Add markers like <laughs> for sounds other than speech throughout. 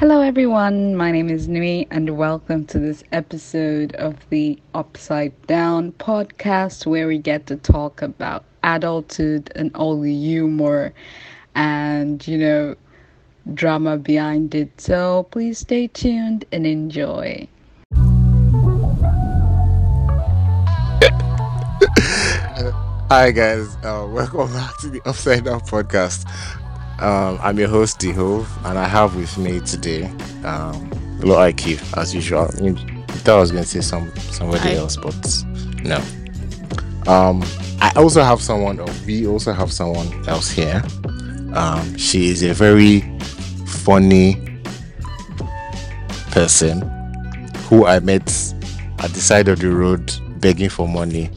Hello, everyone. My name is Nui, and welcome to this episode of the Upside Down podcast, where we get to talk about adulthood and all the humor and, you know, drama behind it. So please stay tuned and enjoy. <laughs> Hi guys, uh, welcome back to the Upside Down podcast. Um, I'm your host D'hove, and I have with me today um, Lo'iq as usual. You thought I was going to say some somebody else, but no. Um, I also have someone, or we also have someone else here. Um, she is a very funny person who I met at the side of the road begging for money,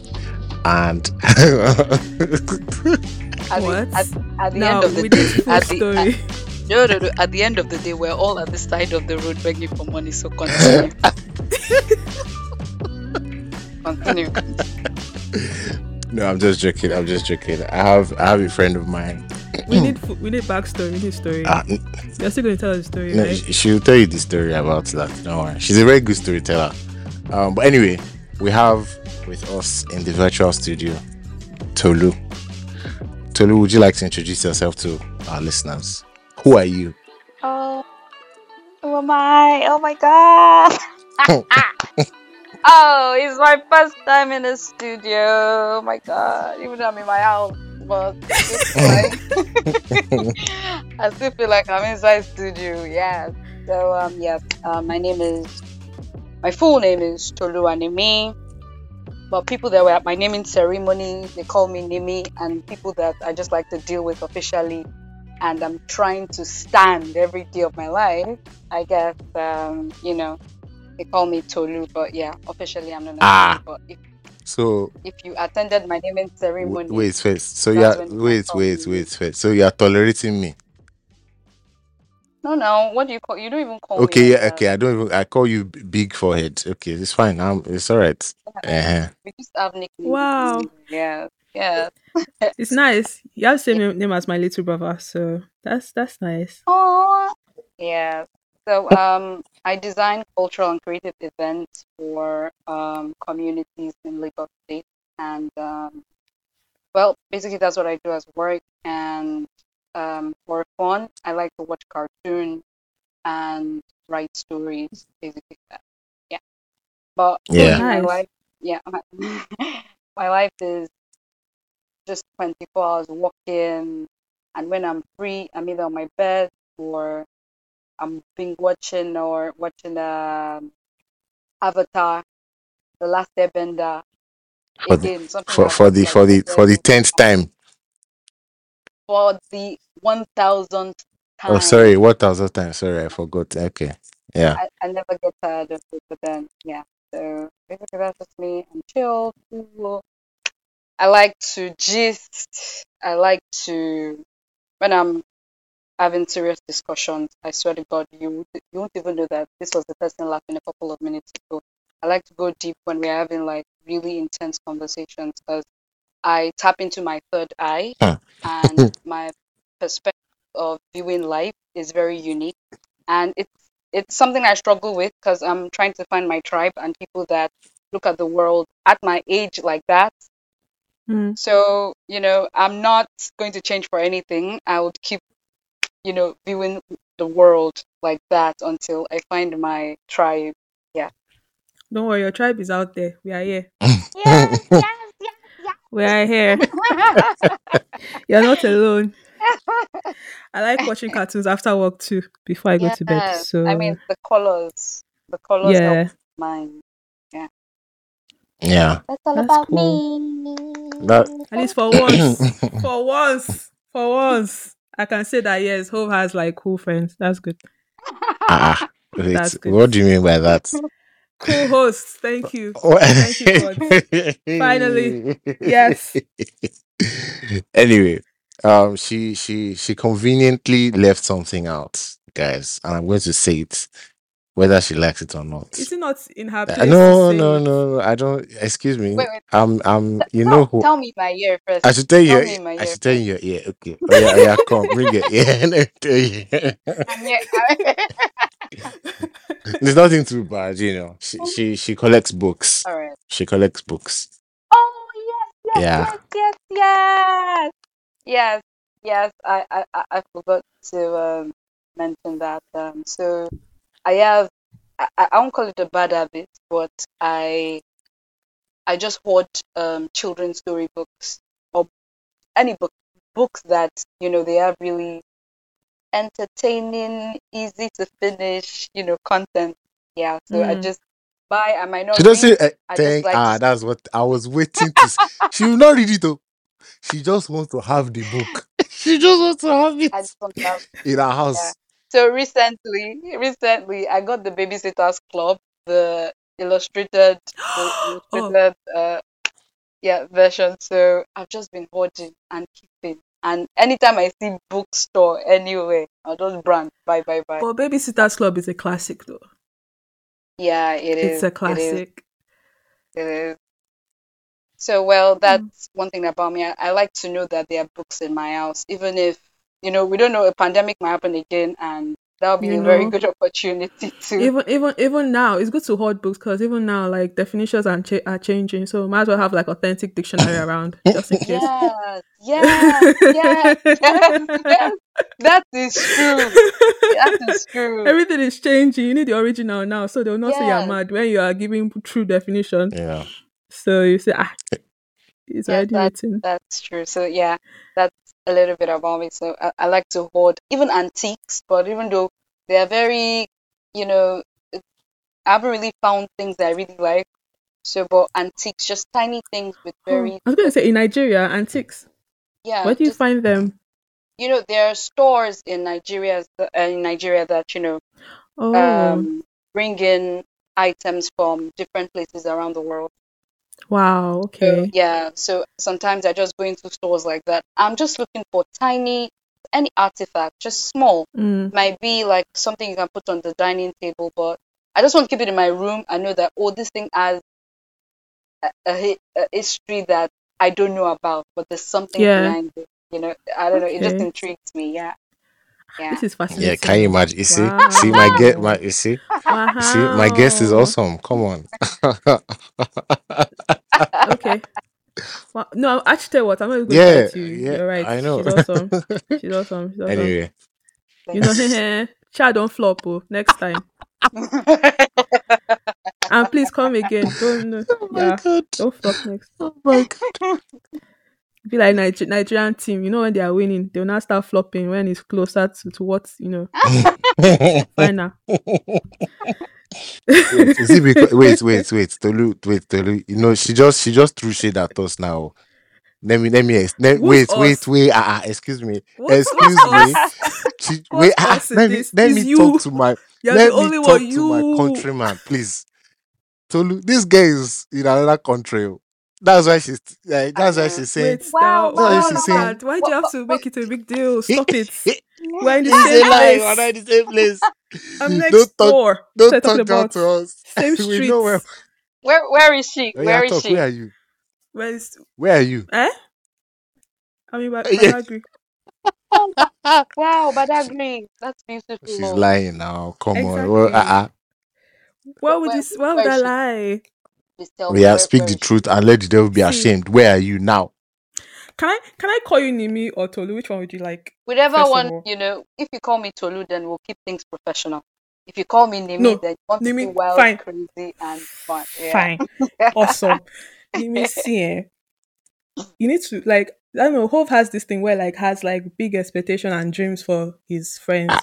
and <laughs> At What? The, at, at the no, end of the day, at the, story. at, no, no, no. At the end of the day, we're all at the side of the road begging for money. So continue. <laughs> continue. no, I'm just joking. I'm just joking. I have I have a friend of mine. we need fu- we need backstory. We need story. Uh, You're still going to tell us the story, no, right? she- she'll tell you the story about that. Don't worry. She's a very good storyteller. Um, but anyway, we have with us in the virtual studio Tolu. Tolu, would you like to introduce yourself to our listeners? Who are you? Oh, who am I? Oh my god. <laughs> oh, it's my first time in the studio. Oh my god. Even though I'm in my house, but <laughs> I still feel like I'm inside studio. Yeah. So um yeah, uh, my name is my full name is Tolu Animi. But people that were at my naming ceremony, they call me Nimi, and people that I just like to deal with officially, and I'm trying to stand every day of my life. I guess um, you know they call me Tolu, but yeah, officially I'm not. Ah. But if, So if you attended my naming ceremony, wait first. So yeah, you wait, wait, wait first. So you are tolerating me. No, no, what do you call? You don't even call. Okay, like yeah, okay. I don't even I call you b- big forehead. Okay, it's fine. Um, it's all right. Uh-huh. We just have nicknames. Wow. Yeah, yeah. It's nice. You have the same <laughs> name- name as my little brother, so that's that's nice. Aww. Yeah. So um, I design cultural and creative events for um, communities in Lagos State, and um, well, basically that's what I do as work. And um, for fun, I like to watch cartoons and write stories. Basically, that. Yeah. But Yeah. my Nice. life, yeah, my, <laughs> my life is just 24 hours working, and when I'm free, I'm either on my bed or I'm being watching or watching um, Avatar, The Last Airbender. For the- Again, something For I've for the for the for the tenth time. For the one thousandth time. Oh, sorry. What thousand times? Sorry, I forgot. Okay. Yeah. I, I never get tired of it, but then yeah. So basically, that's just me. I'm chill. cool. I like to gist. I like to when I'm having serious discussions. I swear to God, you you won't even know that this was the person laughing a couple of minutes ago. I like to go deep when we're having like really intense conversations because I tap into my third eye Huh. and <laughs> my perspective of viewing life is very unique and it's it's something I struggle with because I'm trying to find my tribe and people that look at the world at my age like that. Mm. So, you know, I'm not going to change for anything. I would keep, you know, viewing the world like that until I find my tribe. Yeah. Don't worry, your tribe is out there. We are here. Yes, yes, yes, We are here. <laughs> You're not alone. <laughs> I like watching cartoons after work too, before I go to bed. So I mean, the colors, the colors yeah, help mine. Yeah. That's all That's about cool. me. That at least for once, <coughs> for once, for once, I can say that yes, Hove has like cool friends. That's good. ah, wait, That's good. what do you mean by that? Cool hosts. Thank you. <laughs> Thank you, God. <laughs> Finally. Yes. <laughs> anyway, um, she she she conveniently left something out, guys, and I'm going to say it, whether she likes it or not. Is it not in her Uh, place? no, to say no, no, no. I don't. Excuse me. Wait, wait. Um, um. You tell, know who? tell me my ear first. I should tell you. tell Your, me my I should tell you your ear. Okay. Oh yeah, oh, yeah. Come, bring it. Yeah, let me <laughs> tell you. I'm here. There's nothing too bad, you know. She she she collects books. All right. She collects books. Oh yes, yes, Yeah. yes, yes, yes, yes, yes. I, I, I- forgot to um, mention that. Um, so I have, I, I won't call it a bad habit, but I, I just hoard um children's story books or any book, books that you know they have really entertaining, easy to finish, you know, content. Yeah. So I Mm. just buy. I might not She doesn't read. uh, I think like to ah that's what I was waiting to she will not read it though. She just wants to have the book. <laughs> she just wants to have it I just want to have in her house. So recently, recently I got the Babysitters Club, the illustrated, the <gasps> Oh. illustrated, uh, yeah, version. So I've just been hoarding and keeping. And anytime I see bookstore anywhere, I'll just brand buy, buy, buy. But Babysitter's Club is a classic, though. Yeah, it is. It's a classic. It is. So well, hmm. that's one thing about me. I, I like to know that there are books in my house, even if you know we don't know a pandemic might happen again, and that'll be You a very good opportunity to. Even even even now, it's good to hold books because even now, like definitions are, cha- are changing. So might as well have like authentic dictionary around just in case. Yes, yes, yes, yes, yes. That is true. That is true. <laughs> Everything is changing. You need the original now, so they'll not say you're mad when you are giving true definition. Yeah. So you say, ah, it's Yes, already that- written. That's true. So yeah, that's a little bit about me. So I, I like to hoard even antiques, but even though they are very, you know, I haven't really found things that I really like. So, but antiques, just tiny things with Oh, very, I was going to say in Nigeria, antiques. yeah. Where do you just- find them? you know, there are stores in Nigeria, uh, in Nigeria that you know, Oh, um, bring in items from different places around the world. Wow. So, Okay. yeah, so sometimes I just go into stores like that. I'm just looking for tiny, any artifact, just small. Mm. Might be like something you can put on the dining table, but I just want to keep it in my room. I know that, oh, this thing has a, a, a history that I don't know about, but there's something Yeah. behind it. You know, I don't know. It just intrigues me. Yeah. Yeah. This is fascinating. Yeah, can you imagine? You see, see my get my you see, you see, my guest is awesome. Come on. <laughs> Okay. Well, no, I'm- actually, tell what, I'm not even going Yeah, to lie to you. yeah, You're right. I know. She's awesome. <laughs> She's awesome. She's awesome. anyway, You know, <laughs> child don't flop oh, next time. And please come again. Don't no, oh yeah, god. don't flop next. Oh my god. Be like Niger- Nigerian team. You know when they are winning, they'll now start flopping when it's closer to, to what you know <laughs> final. wait, is it <laughs> because, wait, wait, wait, Tolu, wait, Tolu. You know, she just she just threw shade at us now. Let me let me ex- let, Who's wait, us? wait, <laughs> wait. Ah, uh, excuse me, What's- excuse what's me. She, wait, ah, let me let me you. talk to my You're let the only me one. talk You. to my countryman, please. Tolu, this guy is in another country. oh. That's why she's like, that's why she's saying. Wait, Wow, now, wow, oh she's my saying- God, why do you have to make it a big deal? Stop it. <laughs> We're in the same lie. place. We're in the same place. I'm next Don't talk- door. Don't What are you talk down about? to us. <laughs> Same <laughs> we know where. Where where is she? Yeah, Where is talk. she? Where are you? Where is Where are you? eh? I mean, but, Yeah. agree. Wow, Badagry. That's beautiful. She's lying now. Come on. Exactly. Well, uh-uh. Why would Where- you? s- Why would I is she? lie? Please tell me Yeah, speak the truth and let the devil be See. ashamed. Where are you now? Can I? Can I call you Nimi or Tolu? Which one would you like? Whatever First of one, you know, if you call me Tolu, then we'll keep things professional. If you call me Nimi, No, then you want to be Nimi, wild, fine. crazy, and fun. Yeah. Fine. <laughs> awesome. Nimi, see, eh, you need to like. I don't know. Hove has this thing where like has like big expectation and dreams for his friends.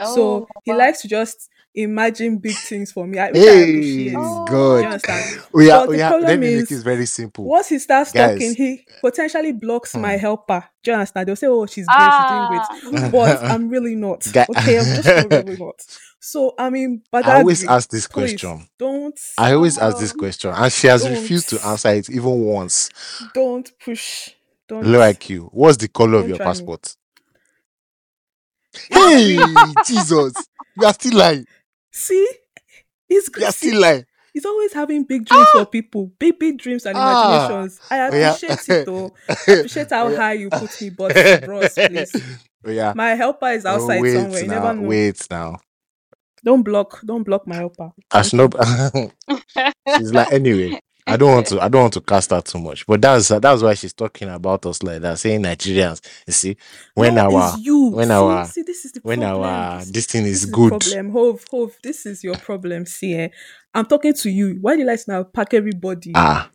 so Oh, he wow. likes to just imagine big things for me. I, which I Hey, appreciate. Oh. Do God. you understand? We are, But the we are, let problem me make is- very simple. Once he starts Guys. talking, he potentially blocks my Hmm. helper. Do you understand? They'll say, "Oh, she's great, she's doing great," Ah, but <laughs> I'm really not. Ga- Okay, I'm just really <laughs> not. So I mean, but I always that- ask this please, question. Don't I always ask this Oh. question, and she has refused to answer it even once. don't push. Don't Look like you. What's the color of your try me. passport? Hey, Jesus. You are still lying. See. He's You are see, still lying. he's always having big dreams for people, big big dreams and Ah. imaginations. I Oh, yeah. appreciate it though. <laughs> I appreciate how Oh, yeah. high you put me, but <laughs> bros, please. Oh, yeah. My helper is Oh, outside wait somewhere. You never know. Wait now. Don't block. Don't block my upper. As no, <laughs> she's like anyway. I don't want to. I don't want to cast her too much, but that's that's why she's talking about us like that, saying Nigerians. You see, when No, our you. when see, our see, this is the when problem. our This, this thing is is good. problem. Hove, Hove, this is your problem. See, eh? I'm talking to you. Why do you like now pack everybody? Ah,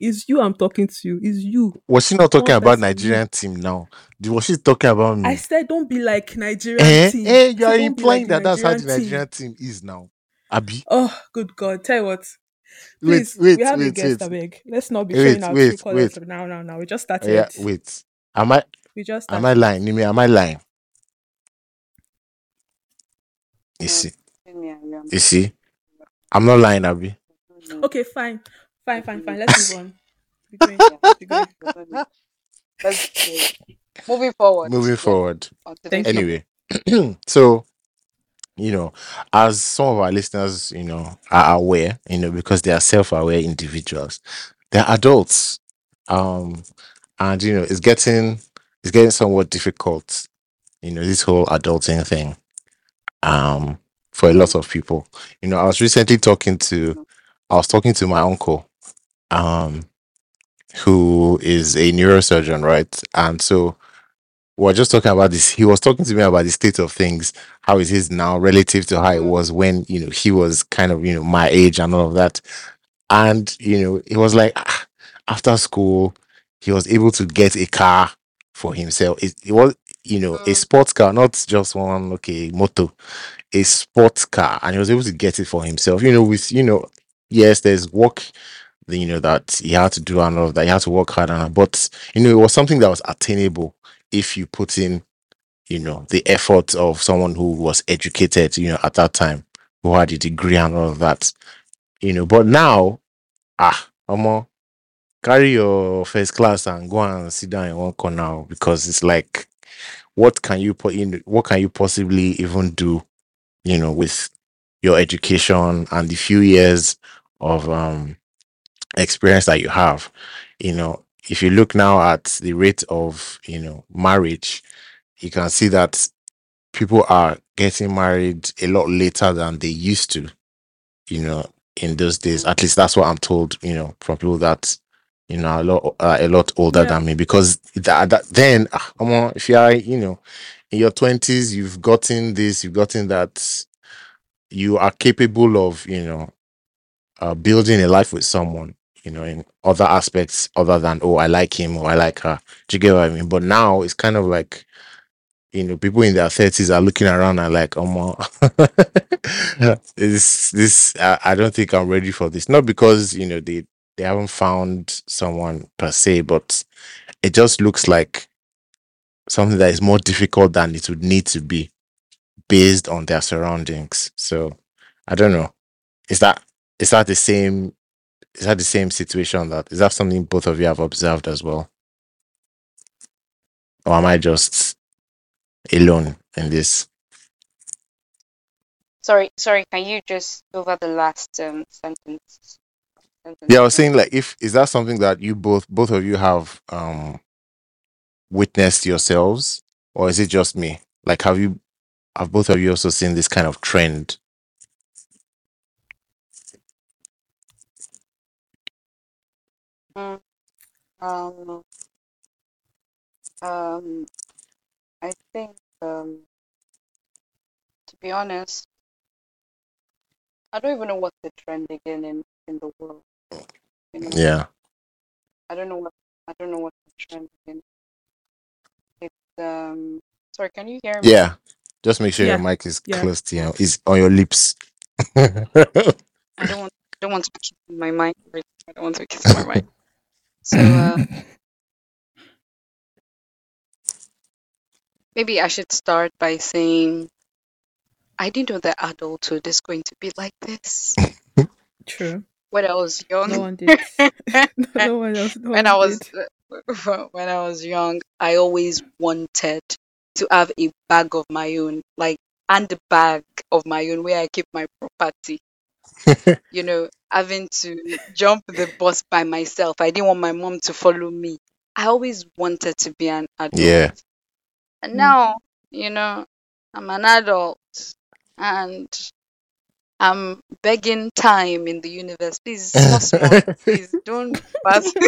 It's you I'm talking to. You. It's you. was she not talking about you. Nigerian team now? Was she talking about me? I said don't be like Nigerian Eh, team. eh, you <laughs> are implying like that that's how the Nigerian team. Nigerian team is now. Abi, Oh, good God. Tell you what. <laughs> wait, Please, wait, we have a wait, guest, wait, I. Let's not be wait, showing our true wait, colors wait. now, now, now. We just started. yeah, wait. Am I We just am I started. lying? Nimi, am I lying? You see, you see, I'm not lying, Abby. Okay, fine. Fine, fine, fine. Let's move <laughs> on. Going. Be. Let's moving forward. Moving forward. Thank this you. Anyway, <clears throat> so you know, as some of our listeners, you know, are aware, you know, because they are self-aware individuals, they're adults, um, and you know, it's getting it's getting somewhat difficult, you know, this whole adulting thing, um, for a lot of people. You know, I was recently talking to, I was talking to my uncle, um, who is a neurosurgeon, right? And so we we're just talking about this. He was talking to me about the state of things, how it is now relative to how it Mm. was when you know he was kind of you know my age and all of that. And you know, it was like ah, after school, he was able to get a car for himself. It, it was you know a Mm. sports car, not just one okay moto, a sports car, and he was able to get it for himself. You know, with you know, yes, there's work you know that he had to do and all of that. He had to work hard on but you know, it was something that was attainable if you put in, you know, the effort of someone who was educated, you know, at that time, who had a degree and all of that. You know, but now, ah, Omo, carry your first class and go and sit down in one corner because it's like, what can you put in? What can you possibly even do? You know, with your education and the few years of um experience that you have you know if you look now at the rate of you know marriage you can see that people are getting married a lot later than they used to you know in those days. At least that's what i'm told you know from people that you know a lot uh, a lot older Yeah. than me. Because that, that then ah, come on if you are you know in your 20s you've gotten this you've gotten that you are capable of you know uh, building a life with someone, you know, in other aspects other than oh, I like him or I like her. Do you get what I mean? But now it's kind of like, you know, people in their thirties are looking around and like, oh, my, this, <laughs> this, I, I don't think I'm ready for this. Not because you know they they haven't found someone per se, but it just looks like something that is more difficult than it would need to be based on their surroundings. So I don't know. Is that is that the same is that the same situation that is that something both of you have observed as well? Or am I just alone in this? Sorry, sorry. Can you just go over the last um sentence? sentence Yeah, I was saying like if is that something that you both both of you have um witnessed yourselves or is it just me? Like have you have both of you also seen this kind of trend? Um, um, I think um, to be honest, I don't even know what's the trend again in in the world. You know, Yeah. I don't know what I don't know what's the trend again. It's um. Sorry, can you hear me? Yeah. Just make sure your mic is Yeah. close to you. Is on your lips. I don't want I don't want to kiss my mic. I don't want to kiss my mic. <laughs> So uh, <laughs> maybe I should start by saying I didn't know that adulthood is going to be like this True. when I was young. No one did. <laughs> no, one else. No when one I was did. <laughs> when I was young, I always wanted to have a bag of my own, like handbag of my own where I keep my property. <laughs> you know, having to jump the bus by myself. I didn't want my mom to follow me. I always wanted to be an adult. Yeah. And now, you know, I'm an adult. and I'm begging time in the universe. Please, small, small. Please <laughs> don't pass. <laughs>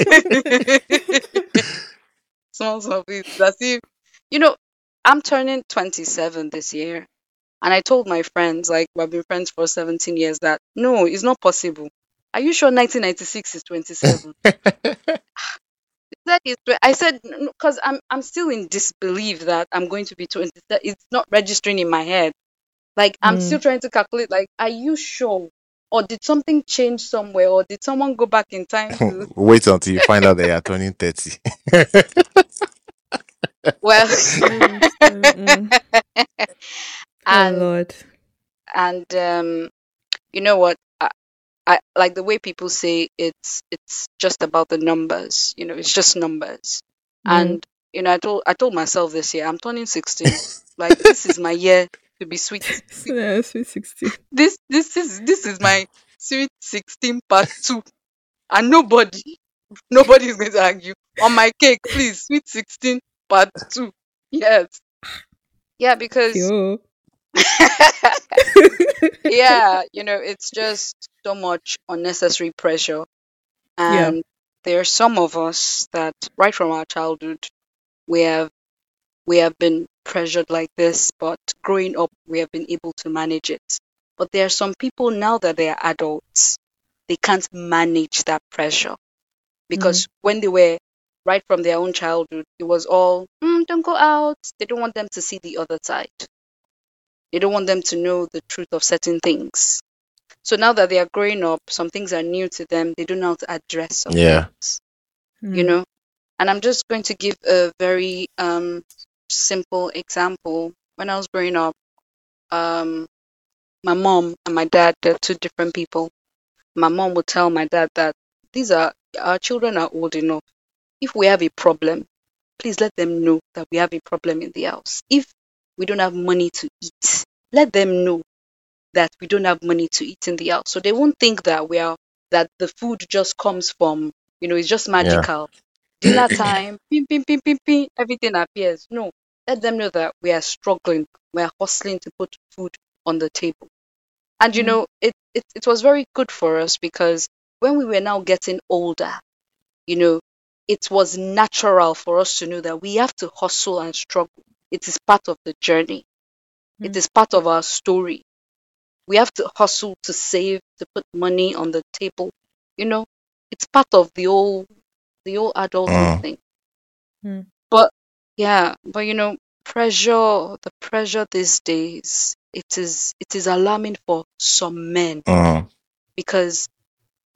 small, small, please. As if, you know, I'm turning 27 this year. And I told my friends, like, we've been friends for 17 years, that no, it's not possible. Are you sure 1996 is 27? That is, I said, because I'm, I'm still in disbelief that I'm going to be 20. It's not registering in my head. Like, I'm Mm. still trying to calculate, like, are you sure? Or did something change somewhere? Or did someone go back in time to, <laughs> Wait until you find out that you're turning 30. <laughs> well, Mm. <laughs> oh and Lord. and um you know what I, I like the way people say it's it's just about the numbers you know it's just numbers Mm. and you know i told i told myself this year i'm turning 16 like this is my year to be sweet <laughs> Yeah, sweet sixteen. this this is this is my sweet 16 part 2 and nobody nobody is going to argue on my cake please sweet 16 part 2 <laughs> yes yeah because <laughs> yeah, <laughs> you know, it's just so much unnecessary pressure. Yeah. And there are some of us that right from our childhood we have we have been pressured like this, but growing up we have been able to manage it. But there are some people now that they are adults, they can't manage that pressure. Because mm-hmm. when they were right from their own childhood, it was all, mm, don't go out. They don't want them to see the other side. They don't want them to know the truth of certain things. So now that they are growing up, some things are new to them. They don't know how to address some Yeah. things, Mm. you know. And I'm just going to give a very um, simple example. When I was growing up, um, my mom and my dad, they're two different people. My mom would tell my dad that these are our children are old enough. If we have a problem, please let them know that we have a problem in the house. If we don't have money to eat, let them know that we don't have money to eat in the house. So they won't think that we are that the food just comes from, you know, it's just magical. <clears throat> Dinner time, ping, ping, ping, ping, ping, everything appears. No, let them know that we are struggling, we are hustling to put food on the table. And you Mm. know, it, it it was very good for us because when we were now getting older, you know, it was natural for us to know that we have to hustle and struggle. It is part of the journey. It Mm. is part of our story. We have to hustle to save, to put money on the table. You know, it's part of the whole the whole adult Mm. thing. Mm. But yeah, but you know, pressure, the pressure these days, it is it is alarming for some men Mm. because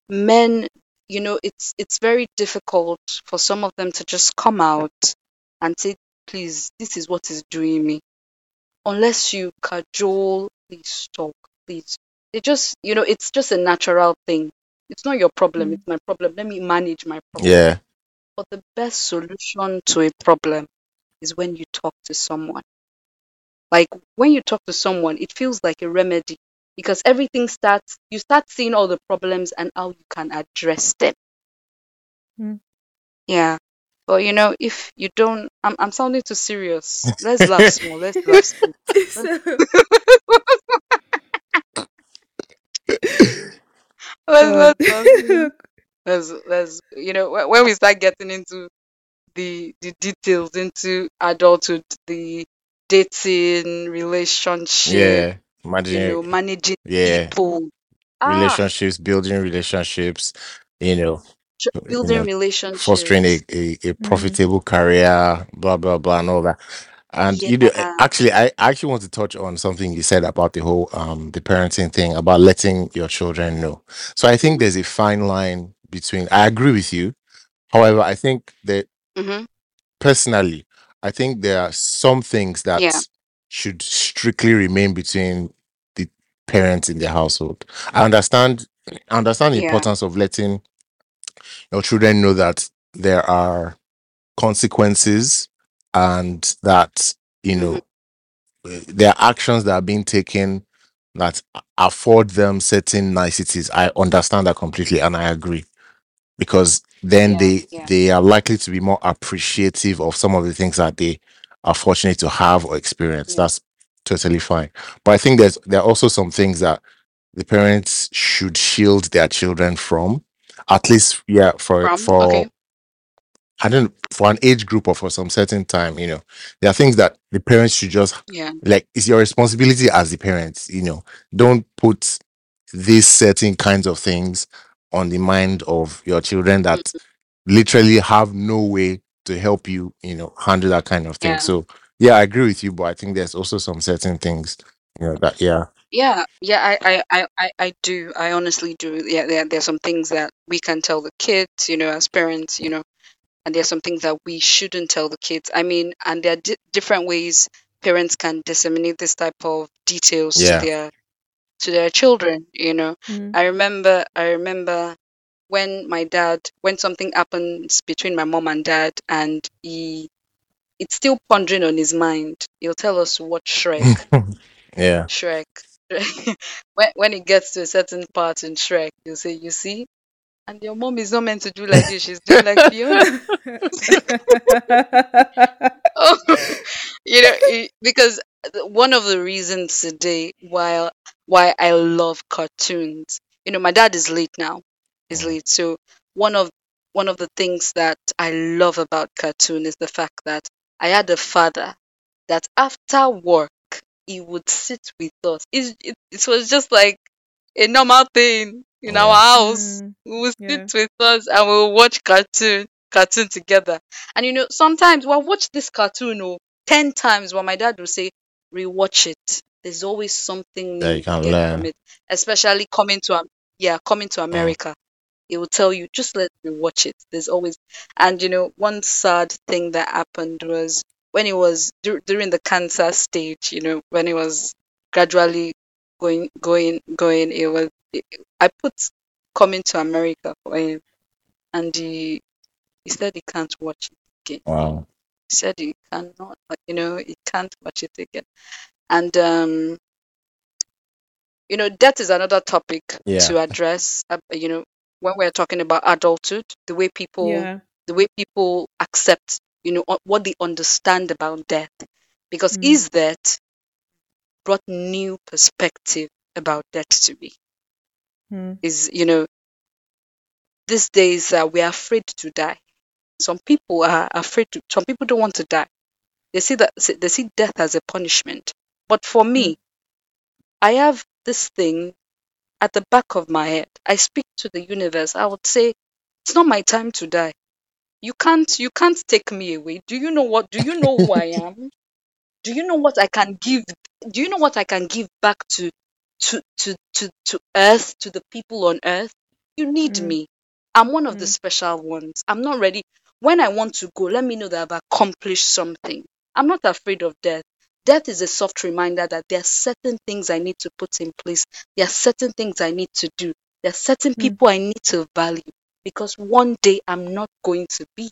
men, you know, it's it's very difficult for some of them to just come out and say, please, this is what is doing me. Unless you cajole, please talk please. It just, you know, it's just a natural thing. It's not your problem, Mm. it's my problem. Let me manage my problem. Yeah. But the best solution to a problem is when you talk to someone. Like when you talk to someone, it feels like a remedy because everything starts, you start seeing all the problems and how you can address them. Mm. Yeah. But you know, if you don't, I'm, I'm sounding too serious. Let's laugh <laughs> small. Let's laugh small. So- Let's, <laughs> God. let's, let's, let's, you know, when when we start getting into the the details, into adulthood, the dating, relationship, Yeah. You know, managing yeah. people, ah, relationships, building relationships, you know, tr- you building know, relationships. fostering a, a, a Mm. profitable career, blah blah blah, and all that. And you know, actually, I I actually want to touch on something you said about the whole um the parenting thing about letting your children know. So I think there's a fine line between. I agree with you. However, I think that Mm-hmm. personally, I think there are some things that Yeah. Should strictly remain between the parents in the household. I understand I understand the Yeah. importance of letting your children know that there are consequences and that you know uh, there are actions that are being taken that afford them certain niceties. I understand that completely and I agree because then Yeah. they Yeah. they are likely to be more appreciative of some of the things that they are fortunate to have or experience. That's totally fine. But I think there's there are also some things that the parents should shield their children from. At least, yeah, for From for okay. I don't for an age group or for some certain time, you know, there are things that the parents should just Yeah. like it's your responsibility as the parents, you know. Don't put these certain kinds of things on the mind of your children that literally have no way to help you, you know, handle that kind of thing. Yeah. So yeah, I agree with you, but I think there's also some certain things, you know, that yeah. Yeah, yeah, I, I, I, I, I do. I honestly do. Yeah, there, there's some things that we can tell the kids, you know, as parents, you know, and there's some things that we shouldn't tell the kids. I mean, and there are di different ways parents can disseminate this type of details to their to their children, you know. Mm. I remember, I remember when my dad, when something happens between my mom and dad, and he, it's still pondering on his mind. He'll tell us what Shrek. <laughs> yeah. Shrek. <laughs> when when it gets to a certain part in Shrek, you'll say, "You see, and your mom is not meant to do like this. She's doing like Fiona." <laughs> oh, you know, it- because one of the reasons today why why I love cartoons, you know, my dad is late now. He's Mm. late, so one of one of the things that I love about cartoon is the fact that I had a father that after work he would sit with us. It, it, it was just like a normal thing in our house. Mm, He would yeah. sit with us and we'll watch cartoon cartoon together. And you know, sometimes we'll watch this cartoon oh, ten times, but my dad will say, rewatch it. There's always something That new you you can learn. Especially coming to yeah, coming to. America. He will tell you, just let me watch it. There's always and you know, one sad thing that happened was when he was dur- during the cancer stage, you know, when he was gradually going going going, it was it, I put coming to America for him and he he said he can't watch it again. Wow. He said he cannot, you know, he can't watch it again. And um, you know, that is another topic Yeah. to address. Uh, you know, when we're talking about adulthood, the way people, yeah. the way people accept, you know, what they understand about death, because Mm. is that brought new perspective about death to me. Mm. Is you know, these days uh, we are afraid to die. Some people are afraid to. Some people don't want to die. They see that they see death as a punishment. But for me, I have this thing at the back of my head. I speak to the universe. I would say, it's not my time to die. You can't. You can't take me away. Do you know what? Do you know who I am? <laughs> Do you know what I can give? Do you know what I can give back to, to, to, to, to Earth, to the people on Earth? You need Mm. me. I'm one of the Mm. special ones. I'm not ready. When I want to go, let me know that I've accomplished something. I'm not afraid of death. Death is a soft reminder that there are certain things I need to put in place. There are certain things I need to do. There are certain Mm. people I need to value because one day I'm not going to be.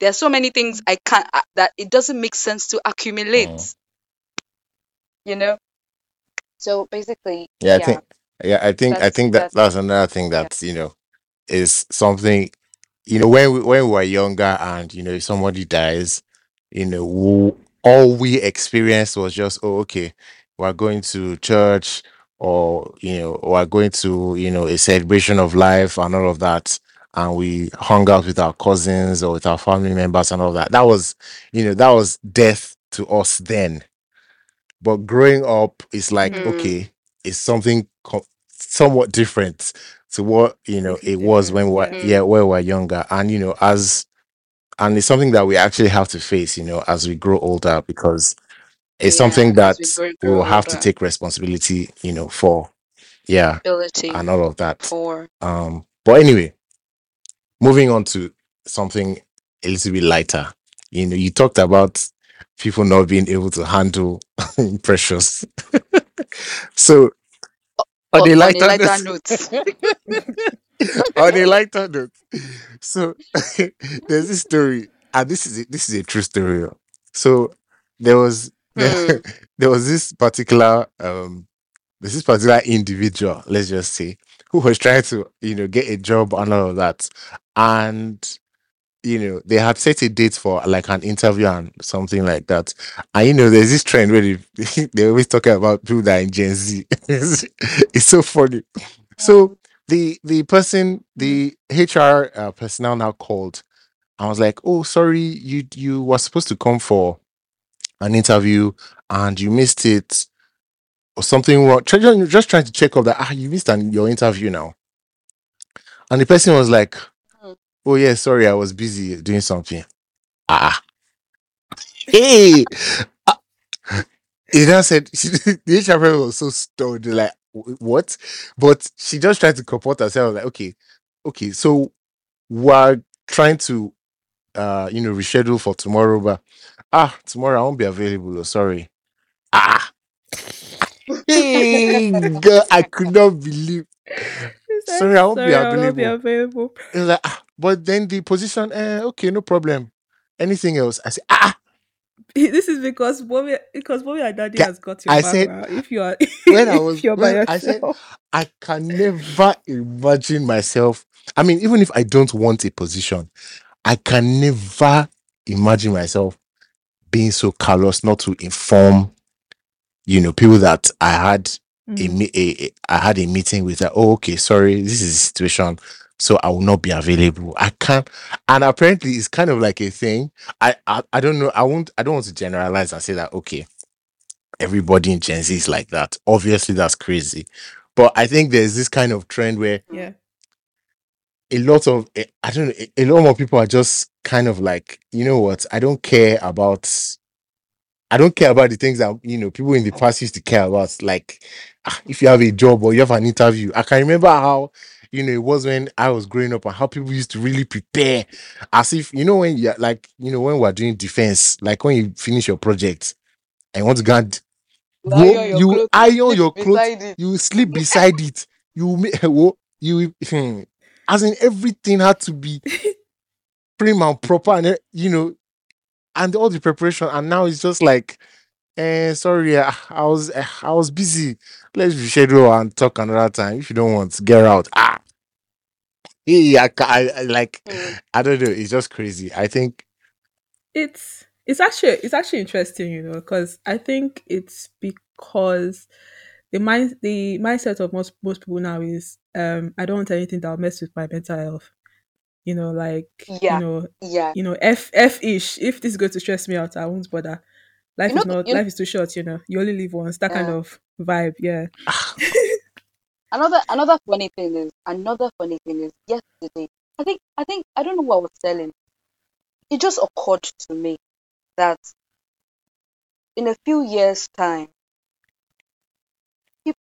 There are so many things I can't uh, that it doesn't make sense to accumulate. Mm. You know. So basically, Yeah, I yeah, think yeah, I think I that's think that that's that's another thing yeah. that, you know, is something you know when we, when we were younger and you know if somebody dies you know w- all we experienced was just oh okay we're going to church or you know we're going to you know a celebration of life and all of that and we hung out with our cousins or with our family members and all that that was you know that was death to us then but growing up is like Mm. Okay it's something co- somewhat different to what you know it was when we were Yeah. mm, yeah when we were younger and you know as and it's something that we actually have to face you know as we grow older because it's yeah. something As that we grow, we will grow have to older, take responsibility you know for. Yeah ability and all of that. for. Um but anyway moving on to something a little bit lighter. You know you talked about people not being able to handle <laughs> precious <laughs> so on on, a on a lighter lighter note. note. <laughs> on a lighter note so <laughs> there's this story and this is a, this is a true story oh. so there was <laughs> Hmm. there was this particular um there's this particular individual let's just say who was trying to you know get a job and all of that and you know, they had set a date for like an interview and something like that. And you know, there's this trend where they, <laughs> they always talking about people that are in Gen Z. it's, it's so funny. So the the person, the HR uh, personnel now called. I was like, "Oh, sorry, you you were supposed to come for an interview and you missed it, or something wrong." Just trying to check up that ah, you missed an, your interview now. And the person was like, Hmm. "Oh yeah, sorry, I was busy doing something." Ah, hey, ah. he now said <laughs> the HR person was so stoned, like "Wh- what? But she just tried to comport herself, like okay, okay, so we're trying to uh you know reschedule for tomorrow, but ah tomorrow I won't be available. oh, Sorry. Ah, hey, girl, I could not believe. Sorry, I won't be "Sorry, I not be available. available. It was like, ah, but then the position, eh, okay, no problem. Anything else? I said, ah, <laughs> This is because mommy, because mommy and daddy has got your I said- background. If you are, <laughs> When I <laughs> if was- you're by when I said- yourself, I can never imagine myself. I mean, even if I don't want a position, I can never imagine myself being so callous not to inform, you know, people that I had a, mm. me- a, a I had a meeting with. That, oh, okay, sorry, this is the situation, so I will not be available. I can't, and apparently it's kind of like a thing. I, I I don't know. I won't. I don't want to generalize and say that okay, everybody in Gen Z is like that. Obviously, that's crazy. But I think there's this kind of trend where yeah, a lot of eh, I don't know, a- lot more people are just kind of like, you know what, I don't care about I don't care about the things that you know people in the past used to care about. Like ah, if you have a job or you have an interview. I can remember how you know it was when I was growing up and how people used to really prepare as if you know when you're like you know when we're doing defense, like when you finish your project and you want to go and You iron your you clothes, iron your <laughs> clothes, you sleep beside it. You <laughs> you <laughs> as in everything had to be prim and proper, and eh, you know, and all the preparation. And now it's just like, eh, sorry, I, I was eh, I was busy. Let's reschedule and talk another time. If you don't want, to get out. Ah, yeah, I, ca- I, I like. Mm. I don't know. It's just crazy. I think. it's it's actually it's actually interesting, you know, because I think it's because the mind the mindset of most most people now is um I don't want anything that will mess with my mental health. You know, like Yeah. you know, Yeah. you know, F F ish. If this is going to stress me out, I won't bother. Life You is know- not life is too short, you know. You only live once. That kind of vibe, yeah. <sighs> Another another funny thing is another funny thing is yesterday. I think I think I don't know what I was telling. It just occurred to me that in a few years' time,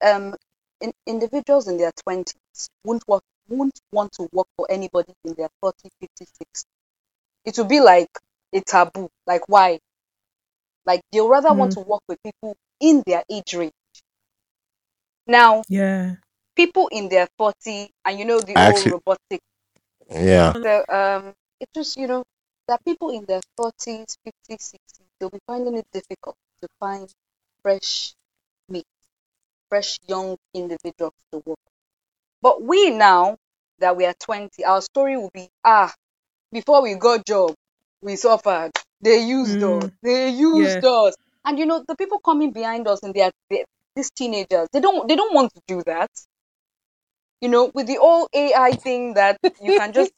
um, in, individuals in their twenties won't work won't want to work for anybody in their 40, 50, 60. It will be like a taboo. Like why? Like they'll rather want to work with people in their age range. Now, Yeah. people in their 40 and you know the I whole actually- robotic Yeah. so um it just you know that people in their 40s 50s 60s they'll be finding it difficult to find fresh meat fresh young individuals to work but we now that we are 20 our story will be ah before we got job we suffered they used Mm. us they used Yeah. us and you know the people coming behind us and they are they, these teenagers they don't they don't want to do that you know with the old ai thing that you can just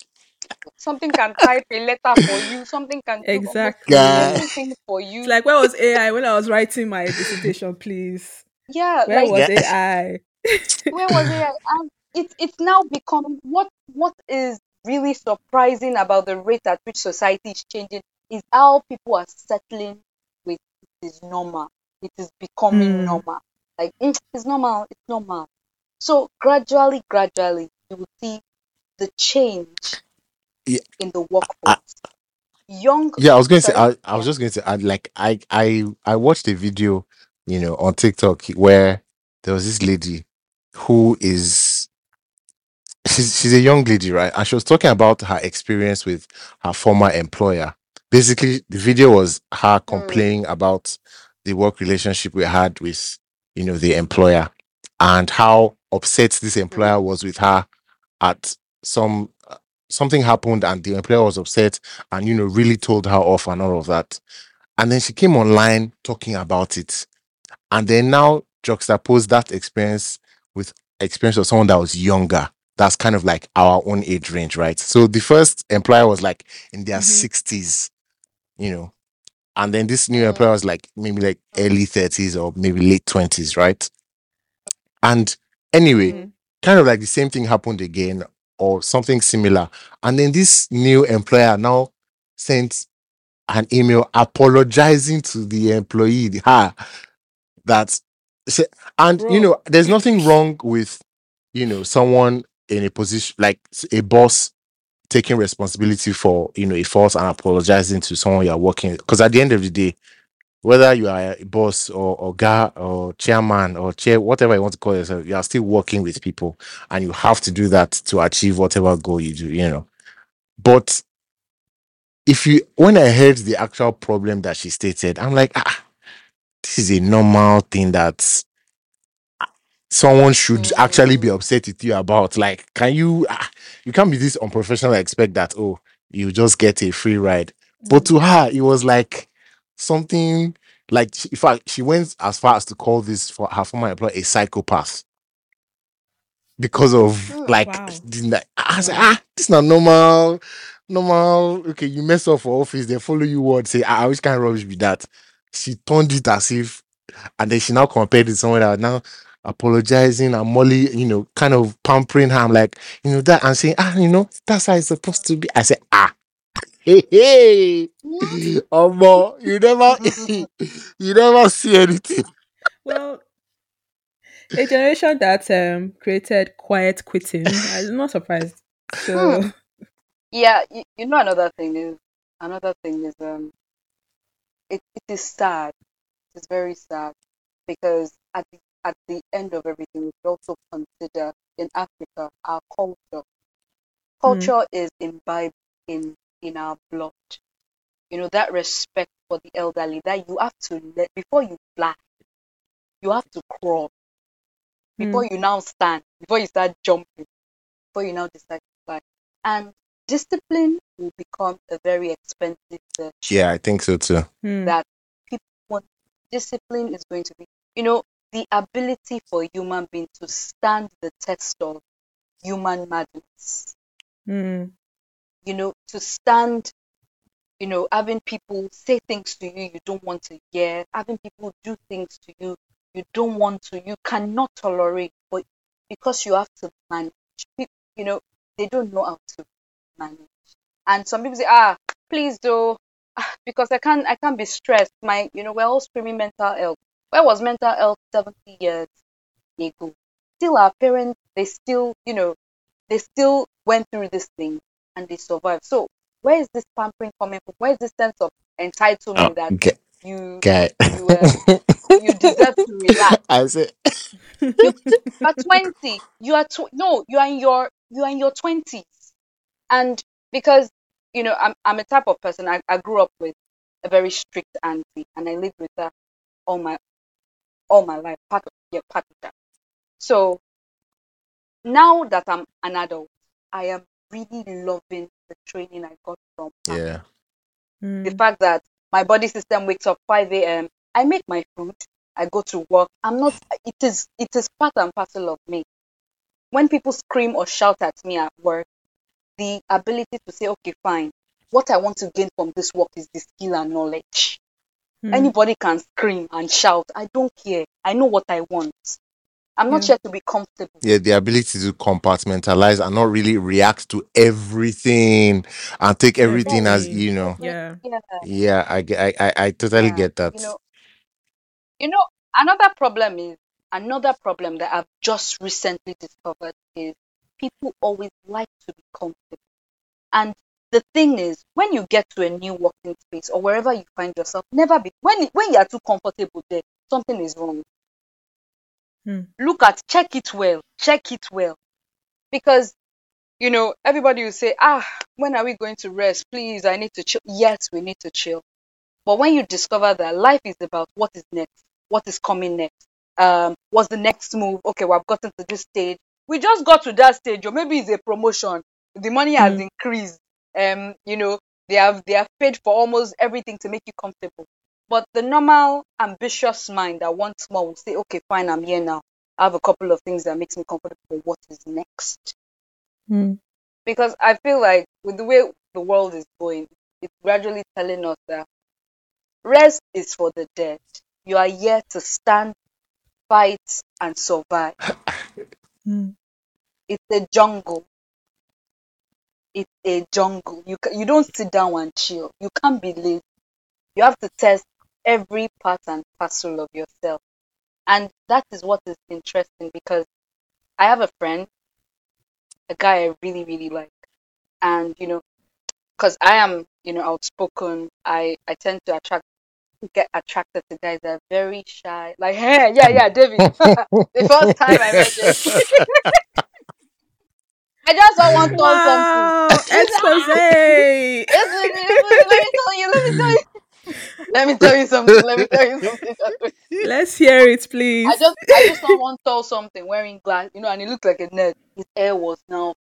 <laughs> something can type a letter for you something can Exactly. Guy. everything for you It's like where was AI when I was writing my dissertation, please? yeah Where like was Yeah. AI? <laughs> where was it and it's it's now become what what is really surprising about the rate at which society is changing is how people are settling with it is normal it is becoming Mm. normal like "Mm, it's normal it's normal so gradually gradually you will see the change Yeah. in the workforce young Yeah, I was going to say. I, I was just going to add. Like, I, I, I watched a video, you know, on TikTok where there was this lady who is, she's she's a young lady, right? And she was talking about her experience with her former employer. Basically, the video was her complaining about the work relationship we had with, you know, the employer, and how upset this employer was with her at some something happened and the employer was upset and you know really told her off and all of that. And then she came online talking about it. And then now juxtapose that experience with experience of someone that was younger. That's kind of like our own age range, right? So the first employer was like in their Mhm. 60s, you know. And then this new Mm. employer was like maybe like early 30s or maybe late 20s, right? And anyway, Mhm. kind of like the same thing happened again or something similar. And then this new employer now sent an email apologizing to the employee, her, that, and you know, there's nothing wrong with, you know, someone in a position like a boss taking responsibility for, you know, a fault and apologizing to someone you're working because at the end of the day, whether you are a boss or or guy or chairman or chair, whatever you want to call yourself, you are still working with people and you have to do that to achieve whatever goal you do, you know. But if you when I heard the actual problem that she stated, I'm like, ah, this is a normal thing that someone should actually be Mm. upset with you about. Like, can you ah, you can't be this unprofessional expect that, oh, you just get a free ride. But to her, it was like something like she- in fact, she went as far as to call this for her former employer a psychopath. Because of Hmm. like, Wow. the- I was like, ah, this is not normal. Normal, okay, you mess up for office, they follow you what say, ah, which kind of rubbish be that? She turned it as if, and then she now compared it to someone that now apologizing and Molly, you know, kind of pampering her. I'm like, you know, that and saying, ah, you know, that's how it's supposed to be. I said, ah, hey, hey, oh, you never, <laughs> you never see anything. Well, a generation that um created quiet quitting. I'm not surprised. So Yeah, you, you know another thing is another thing is um it, it is sad. It's very sad because at the at the end of everything we should also consider in Africa our culture. Culture is imbibed in in our blood. You know, that respect for the elderly that you have to let before you fly, you have to crawl. Before you now stand, before you start jumping, before you now decide to fly. And discipline will become a very expensive virtue Yeah, I think so too. Hmm. that people want discipline is going to be you know the ability for a human being to stand the test of human madness. Hmm. you know to stand you know having people say things to you you don't want to hear having people do things to you you don't want to you cannot tolerate but because you have to manage you know they don't know how to manage. And some people say ah please do <laughs> because i can't i can't be stressed. My you know we're all screaming mental health where was mental health 70 years ago. Still our parents they still you know they still went through this thing and they survived. So where is this pampering coming from? Where is this sense of entitlement Oh, that okay, you guy. you um, you <laughs> deserve to relax? I said, you are 20 you are tw- no you are in your you are in your 20s and because you know i'm, I'm a type of person I, I grew up with a very strict auntie and i lived with her all my all my life part of yeah part of that so now that i'm an adult i am really loving the training i got from yeah, Hmm. the fact that my body system wakes up 5 a.m. I make my food, I go to work. I'm not it is it is part and parcel of me. When people scream or shout at me at work, the ability to say, okay, fine, what I want to gain from this work is the skill and knowledge. Hmm. Anybody can scream and shout. I don't care. I know what I want. I'm not Yeah. here to be comfortable. yeah. The ability to compartmentalize and not really react to everything and take everything as you know. Yeah. Yeah. Yeah, I get, I, I, I totally Yeah, get that. You know, you know, another problem is another problem that I've just recently discovered is people always like to be comfortable. And the thing is, when you get to a new working space or wherever you find yourself, never be when when you are too comfortable there, something is wrong. Hmm. Look at check it well, check it well, because you know everybody will say, ah, when are we going to rest? Please, I need to chill. Yes, we need to chill. But when you discover that life is about what is next, what is coming next, um, what's the next move? Okay, well, I've gotten to this stage. We just got to that stage, or maybe it's a promotion. the money has Mm. increased. Um, you know, they have they have paid for almost everything to make you comfortable. But the normal ambitious mind that wants more will say, okay, fine, I'm here now. I have a couple of things that makes me comfortable. What is next? Mm. Because I feel like with the way the world is going, it's gradually telling us that rest is for the dead. You are here to stand, fight, and survive. Mm. It's a jungle. It's a jungle. You you don't sit down and chill. You can't be lazy. You have to test every part and parcel of yourself, and that is what is interesting because I have a friend, a guy I really really like, and you know, because I am you know outspoken, I I tend to attract get attracted to guys that are very shy. Like, <laughs> hey, yeah, yeah, David. <laughs> the first time I met <laughs> him. I just saw one tell Wow, something. <laughs> expose. Listen, listen, let me tell you, let me tell you something. Let me tell you something. Let me tell you something. Let's hear it, please. I just, I just saw one tall something wearing glass, you know, and he looked like a nerd. His hair was now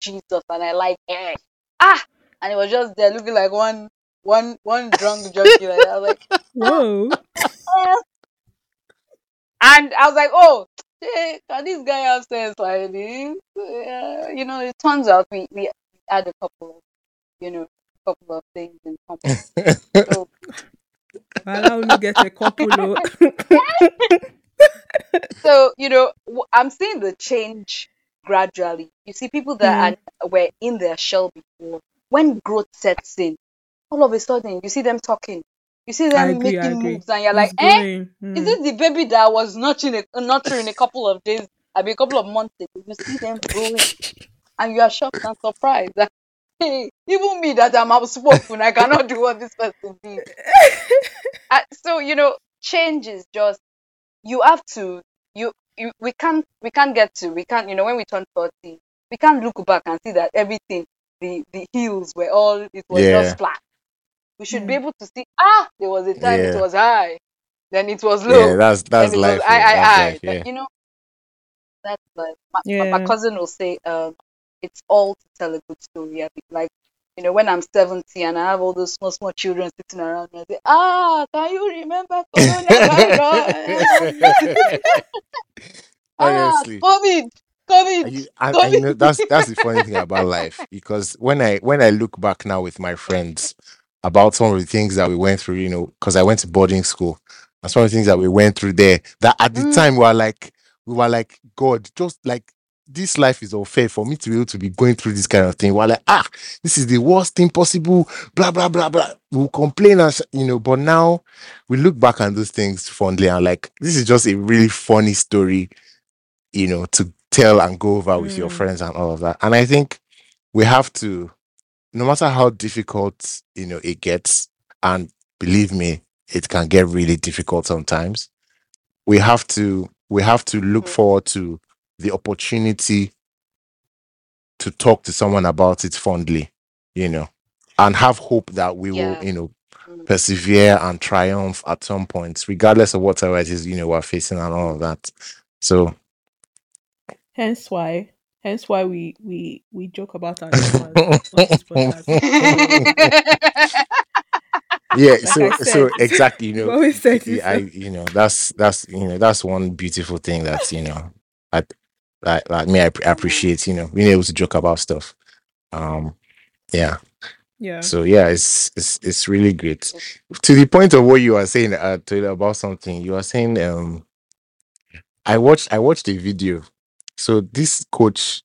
Jesus, and I like hair. Ah, and he was just there looking like one, one, one drunk junkie. Like that. I was like, Whoa. <laughs> and I was like, oh, hey, can this guy have sense like this? Yeah, you know, it turns out we we had a couple of, you know, a couple of things in common. <laughs> So Allow me get a couple. oh. <laughs> so you know I'm seeing the change gradually you see people that mm-hmm. are, were in their shell before when growth sets in all of a sudden you see them talking you see them agree, making moves and you're like It's eh. Mm. is it the baby that was nurturing a, nurturing a couple of days i mean a couple of months ago you see them growing and you are shocked and surprised that hey even me that i'm outspoken i cannot do what this person did <laughs> uh, so you know change is just you have to you, you we can't we can't get to we can't you know when we turn 40 we can't look back and see that everything the the hills were all it was Yeah. just flat we should be Mm. able to see ah there was a time it was high then it was low yeah, that's that's life. I, I, I. Yeah. you know that's like my, Yeah. my cousin will say um it's all to tell a good story I think like you know when I'm 70 and I have all those small small children sitting around me I say ah can you remember coronavirus <laughs> <laughs> ah. COVID COVID you, and, and you know that's that's the funny thing about life because when I when I look back now with my friends about some of the things that we went through, you know, because I went to boarding school, and some of the things that we went through there, that at the Mm. time we were like, we were like, God, just like this life is unfair for me to be able to be going through this kind of thing. We're like, ah, this is the worst thing possible, blah blah blah blah. We'll complain as you know, but now we look back on those things fondly and like this is just a really funny story you know, to tell and go over with your Mm. friends and all of that. And I think we have to, no matter how difficult, you know, it gets, and believe me, it can get really difficult sometimes. We have to, we have to look Mm. forward to the opportunity to talk to someone about it fondly, you know, and have hope that we Yeah. will, you know, Mm. persevere and triumph at some point, regardless of whatever it is, you know, we're facing and all of that. So Hence why, hence why we we we joke about our traumas on this podcast. yeah Like so I so exactly you We've <laughs> know always said i you know that's that's you know that's one beautiful thing that you know i like like me i appreciate you know being able to joke about stuff. Um yeah. Yeah. so yeah it's it's it's really great. To the point of what you are saying uh to, about something you are saying um i watched i watched a video so this coach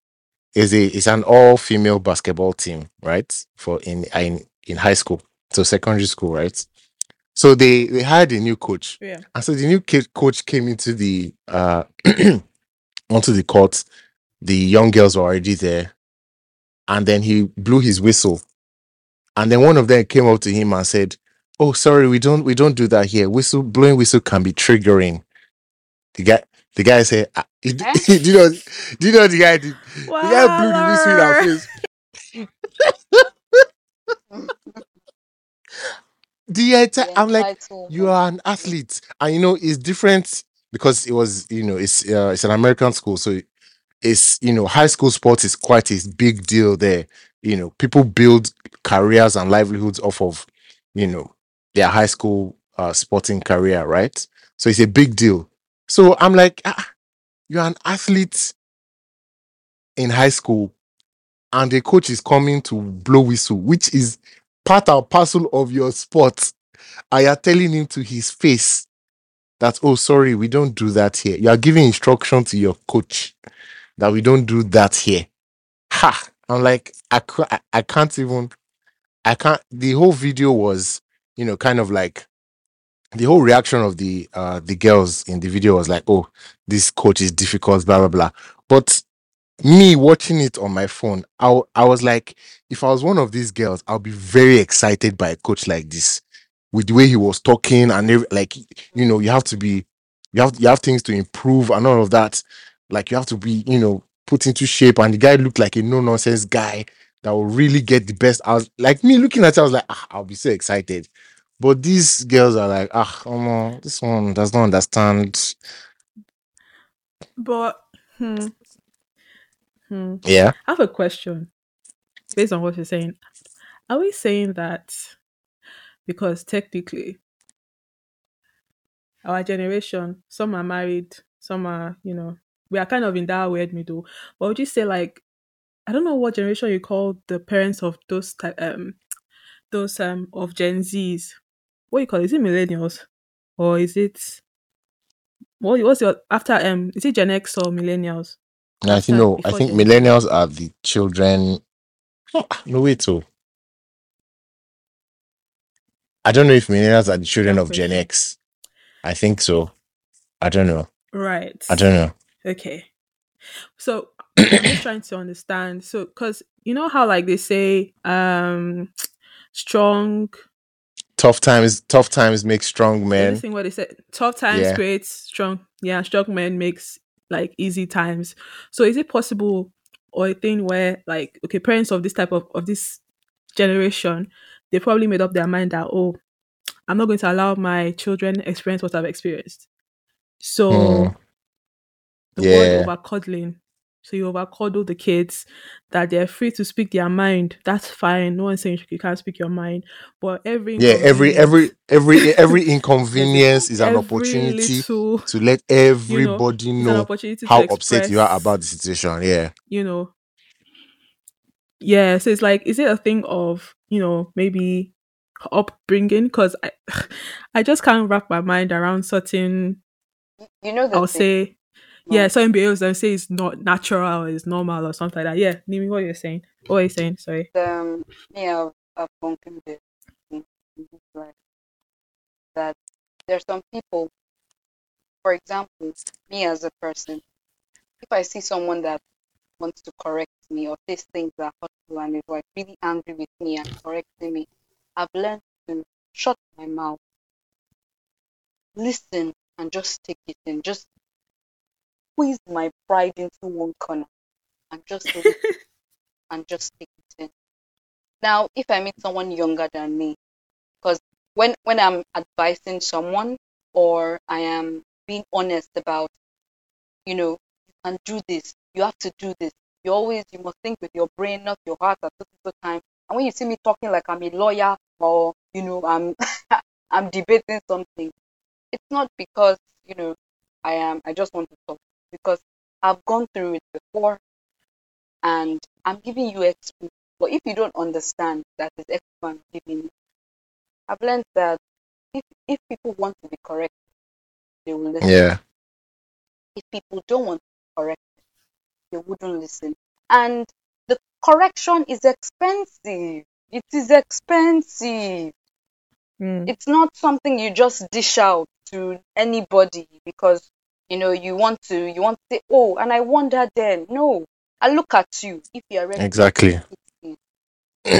is a is an all female basketball team right for in in in high school so secondary school right so they they hired a new coach Yeah. and so the new kid coach came into the uh <clears throat> onto the court. The young girls were already there. And then he blew his whistle. And then one of them came up to him and said, Oh, sorry, we don't we don't do that here. Whistle blowing whistle can be triggering. The guy the guy said, ah, <laughs> you, Eh? <laughs> do you know do you know the guy did the guy blew the whistle in our face. <laughs> The entire The I'm like entitlement. you are an athlete and you know it's different because it was you know it's uh, it's an american school so is you know high school sports is quite a big deal there. You know, people build careers and livelihoods off of you know their high school uh, sporting career, right? So it's a big deal. So I'm like, ah, you're an athlete in high school, and the coach is coming to blow whistle, which is part and parcel of your sport. And you're telling him to his face that, oh, sorry, we don't do that here. You are giving instruction to your coach that we don't do that here. Ha! I'm like, I, I, I can't even, I can't. The whole video was, you know, kind of like the whole reaction of the uh the girls in the video was like, oh, this coach is difficult, blah blah blah. But me watching it on my phone, I I was like, if I was one of these girls, I'll be very excited by a coach like this, with the way he was talking and every, like, you know, you have to be, you have you have things to improve and all of that. Like you have to be, you know, put into shape. And the guy looked like a no nonsense guy that will really get the best. I was like me looking at it, I was like, ah, I'll be so excited. But these girls are like, ah, um, this one does not understand. But hmm, hmm. Yeah. I have a question based on what you're saying. Are we saying that because technically our generation, some are married, some are, you know, we are kind of in that weird middle. But would you say like I don't know what generation you call the parents of those type um those um of Gen Zs. What you call it? Is it millennials? Or is it what what's your after um is it Gen X or millennials? No, I think no. I think millennials are the children. No wait, so I don't know if millennials are the children of Gen X. I think so. I don't know. Right. I don't know. Okay. So I'm just <coughs> trying to understand. So because you know how like they say um strong Tough times, tough times make strong men. anything what they said tough times Yeah. creates strong yeah, strong men makes like easy times. So is it possible or a thing where like okay, parents of this type of of this generation, they probably made up their mind that oh, I'm not going to allow my children experience what I've experienced. So Hmm. the Yeah. word over cuddling. So you over cuddle the kids that they're free to speak their mind. That's fine. No one's saying you can't speak your mind. But every Yeah, every every every every <laughs> inconvenience is an every opportunity little, to let everybody is an know opportunity how to upset you are about the situation. Yeah. you know. Yeah, so it's like, is it a thing of, you know, maybe upbringing? Because I, <sighs> I just can't wrap my mind around certain. You know the I'll thing, say, yeah, certain behaviors that say it's not natural or it's normal or something like that. Yeah, Nimi, what you're saying? What are you saying? Sorry. um, me, I've, I've concluded in in this life that there's some people, for example, me as a person, if I see someone that wants to correct me or says things that hurtful and is like really angry with me and correcting me, I've learned to shut my mouth, listen, and just take it in. Just squeeze my pride into one corner and just <laughs> and just take it in. Now, if I meet someone younger than me, because when when I'm advising someone or I am being honest about, you know, you can do this, you have to do this. You always you must think with your brain, not your heart at the time. And when you see me talking like I'm a lawyer or you know I'm <laughs> I'm debating something, it's not because you know I am I just want to talk because I've gone through it before and I'm giving you expo. But if you don't understand that is expo I'm giving you, I've learned that if if people want to be correct, they will listen. Yeah. If people don't want to be correct, they wouldn't listen. And the correction is expensive. It is expensive. Mm. It's not something you just dish out to anybody because you know you want to you want to say, oh, and I wonder then. No. I look at you if you're ready. Exactly. take it in.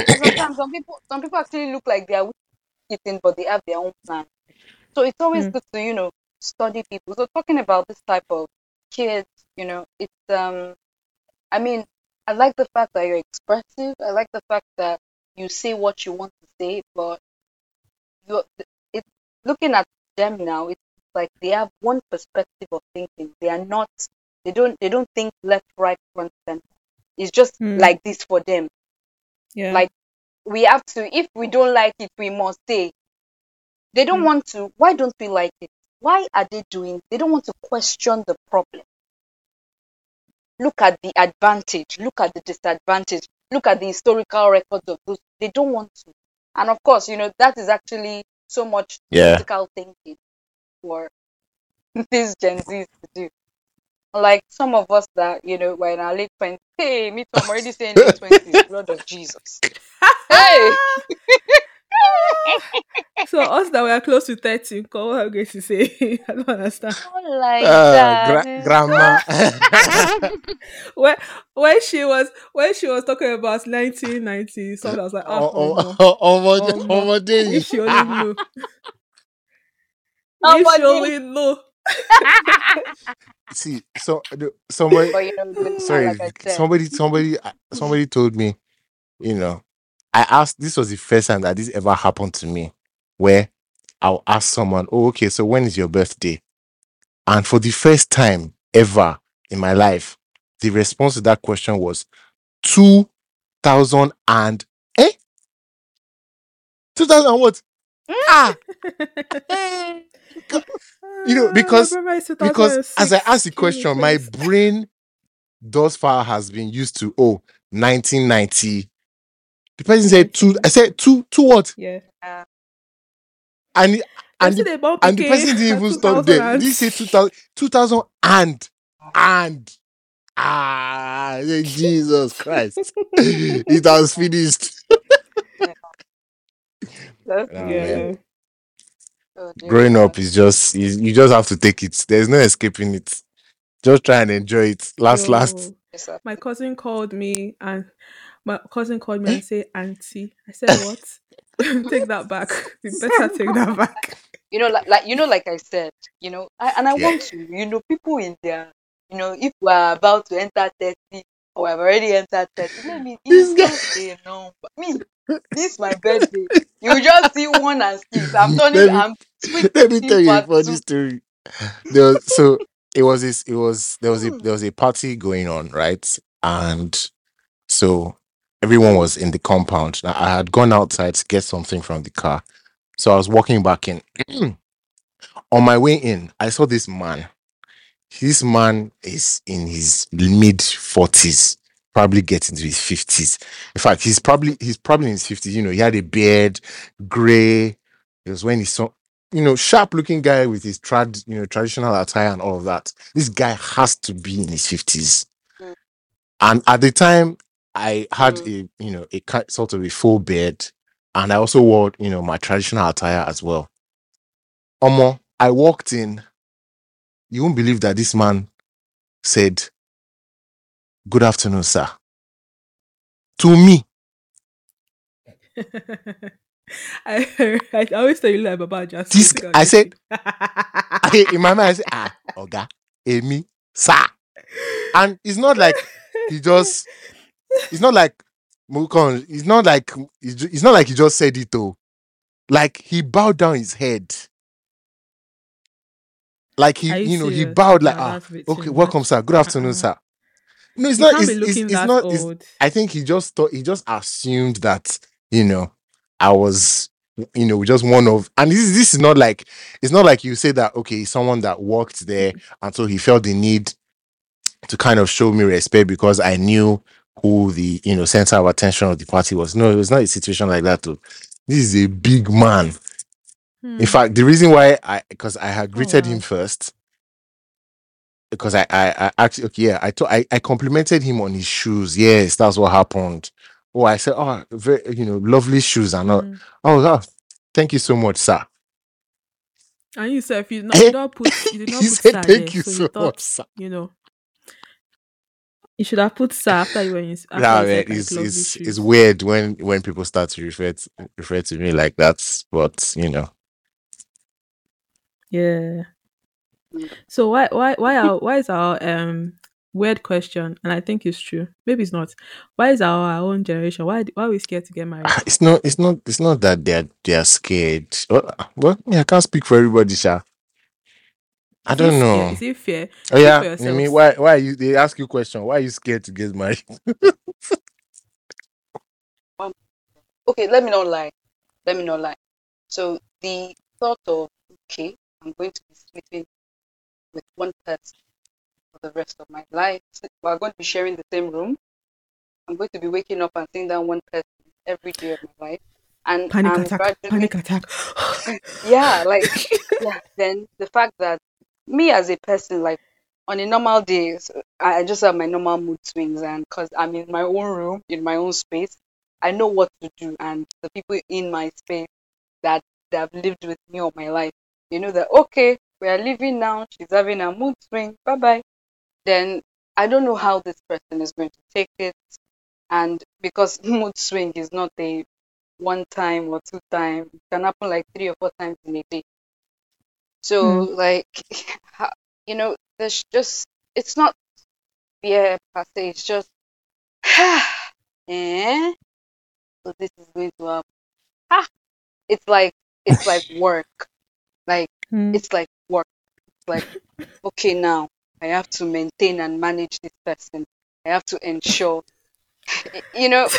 And sometimes some people some people actually look like they are eating but they have their own plan. So it's always Mm. good to, you know, study people. So talking about this type of kids, you know, it's um I mean, I like the fact that you're expressive. I like the fact that you say what you want to say, but you're it looking at them now, it's like they have one perspective of thinking. They are not They don't they don't think left, right, front, center. It's just Hmm. like this for them. Yeah. Like we have to if we don't like it, we must stay. They don't Hmm. want to. Why don't we like it? Why are they doing? They don't want to question the problem. Look at the advantage. Look at the disadvantage. Look at the historical records of those. They don't want to. And of course, you know that is actually so much Yeah. critical thinking for these Gen Zs to do. Like some of us that you know were in our late twenties. Hey, me too. I'm already saying late twenties. Blood of Jesus. Hey. so us that were close to 30, Nko, what are you going to say? I don't understand. Not like Ah, that. gra- grandma. When when she was when she was talking about 1990, something I was like, oh, Oh, oh, oh, oh, ọmọdé Ọmọ. ọmọdé if she yìí. only knew. Oh, if but she they- only knew. <laughs> See, so somebody, you know, the- sorry, like somebody, somebody, somebody told me, you know, I asked. This was the first time that this ever happened to me, where I'll ask someone, "Oh, okay, so when is your birthday?" And for the first time ever in my life, the response to that question was two thousand and eh, two thousand what? Ah, <laughs> You know, Ah, because- my brother is because as I asked the question, my brain thus far has been used to oh 1990. The person said two. I said two. Two what? yeah. And and And, the, and the person didn't <laughs> even stop there. Did he say 2000, 2000 and and ah <laughs> Jesus Christ? <laughs> it has finished. that's- Ah, Yeah. Man. oh, Growing up is just you, you just have to take it. There's no escaping it. Just try and enjoy it. Last last. Yo, Yes. My cousin called me and <laughs> my cousin called me and said, Auntie. I said, What? <laughs> take that back. You better take that <laughs> back. you know, like, like you know, like I said, you know, I, and I Yeah. want to, you know, people in there, you know, if we're about to enter thirty or we've already entered thirty, let me This guy- a number. Me, this is my birthday. <laughs> You just see one and six. I'm <laughs> turning. Me- I'm. <laughs> Let me tell you a funny two. story. There was, so it was this. It was there was a hmm. there was a party going on, right? And so everyone was in the compound. Now, I had gone outside to get something from the car, so I was walking back in. <clears throat> On my way in, I saw this man. This man is in his mid forties, probably get into his fifties. In fact, he's probably he's probably in his fifties. You know, he had a beard, gray. It was when he saw you know, sharp looking guy with his trad, you know, traditional attire and all of that. This guy has to be in his fifties. Mm. And at the time, I had Mm. a, you know, a sort of a full beard, and I also wore, you know, my traditional attire as well. Omo, I walked in. You won't believe that this man said, "Good afternoon, sir." To me, <laughs> I, I always tell you like Baba just This- I said- <laughs> I, in my mind, I said, "Ah, Oga, Amy, sir." And it's not like he just it's not like Mukon, it's not like it's not like he just said it though. Like he bowed down his head. Like he, Are you, you know, he bowed like, ah, that's a bit okay, welcome, sir. Good afternoon, Uh-uh. sir. No, it's you not. It's, it's, it's not. It's. I think he just thought he just assumed that you know I was you know just one of and this this is not like it's not like you say that okay someone that worked there and so he felt the need to kind of show me respect because I knew who the you know center of attention of the party was. No, it was not a situation like that too. This is a big man. Hmm. In fact, the reason why I because I had Oh, greeted wow. him first because I I, I actually okay yeah I thought I, I complimented him on his shoes. Yes, that's what happened. Oh, I said, oh, very you know, lovely shoes and all. Hmm. Oh, oh, thank you so much, sir. And you said if you, <laughs> not, Eh? you don't put you did <laughs> not he put said, sir thank there, you so, so you thought much, sir. you know. You should have put sir after you when you after Nah, you man, like, it's, it's, it's weird when when people start to refer to, refer to me like that, but you know, Yeah. So why why why our why is our um weird question and I think it's true. Maybe it's not. Why is our, our own generation why why are we scared to get married? <laughs> It's not it's not it's not that they're they're scared. Well, well yeah, I can't speak for everybody, sha. I don't fear? know. Is it fear? Oh yeah, for yourself. Nimi, why why are you they ask you question? Why are you scared to get married? <laughs> okay, let me not lie. Let me not lie. So the thought of okay, I'm going to be sleeping with one person for the rest of my life. We're going to be sharing the same room. I'm going to be waking up and seeing that one person every day of my life. And Panic I'm attack. Panic attack. <laughs> yeah, like yeah. Then the fact that me as a person, like on a normal day, I I just have my normal mood swings, and because I'm in my own room, in my own space, I know what to do, and the people in my space that that have lived with me all my life, you know that okay, we are leaving now. She's having a mood swing. Bye bye. Then I don't know how this person is going to take it, and because <laughs> mood swing is not a one time or two time, it can happen like three or four times in a day. So like, <laughs> you know, there's just it's not fear per se. It's just, <sighs> eh? So this is going to happen. Ah, it's like it's like <laughs> work. Like Hmm. it's like like okay now I have to maintain and manage this person. I have to ensure, you know. <laughs>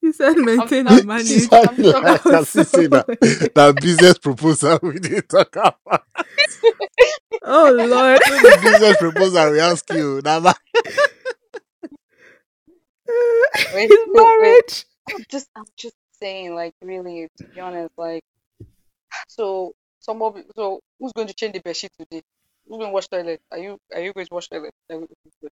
You said maintain I'm- and manage. She's having I'm like so that that, that business proposal we didn't talk about. <laughs> oh Lord. the business proposal we ask you. Now, ma- <laughs> Wait, His wait, wait. I'm just I'm just saying, like really, to be honest, like so some of so who's going to change the bedsheet today? Who's going to wash toilet? Are you are you going to wash toilet? Then okay, good.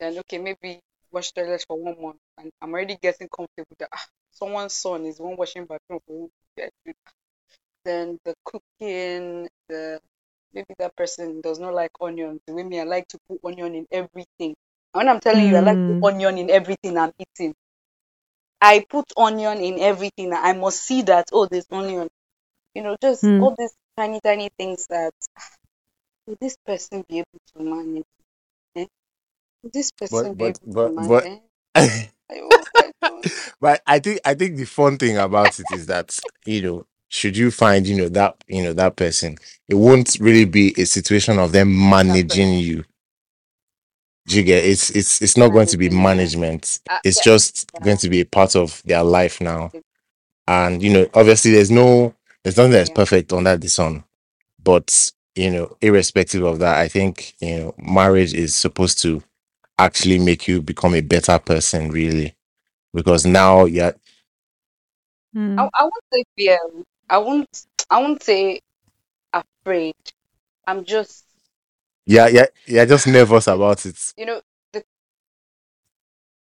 Then okay, maybe wash toilet for one month, and I'm already getting comfortable that ah, someone's son is one washing bathroom for one. Then the cooking, the maybe that person does not like onions. The way me I like to put onion in everything. And when I'm telling you I like to Mm. put onion in everything I'm eating, I put onion in everything. I must see that oh, there's onion. You know, just Hmm. all these tiny, tiny things that <sighs> ah, will this person be able to manage? Eh? Will this person be but able but to manage? but Eh? <laughs> I- oh, I don't- but I think I think the fun thing about it is that you know should you find you know that you know that person it won't really be a situation of them managing you Do you get it's it's it's not going to be management Uh, it's yeah, just yeah. going to be a part of their life now and you know obviously there's no there's nothing that's Yeah. perfect under the sun but you know irrespective of that i think you know marriage is supposed to actually make you become a better person really because now yeah Hmm. I, I won't say fear. I won't. I won't say afraid. I'm just, yeah yeah yeah just nervous about it you know, the,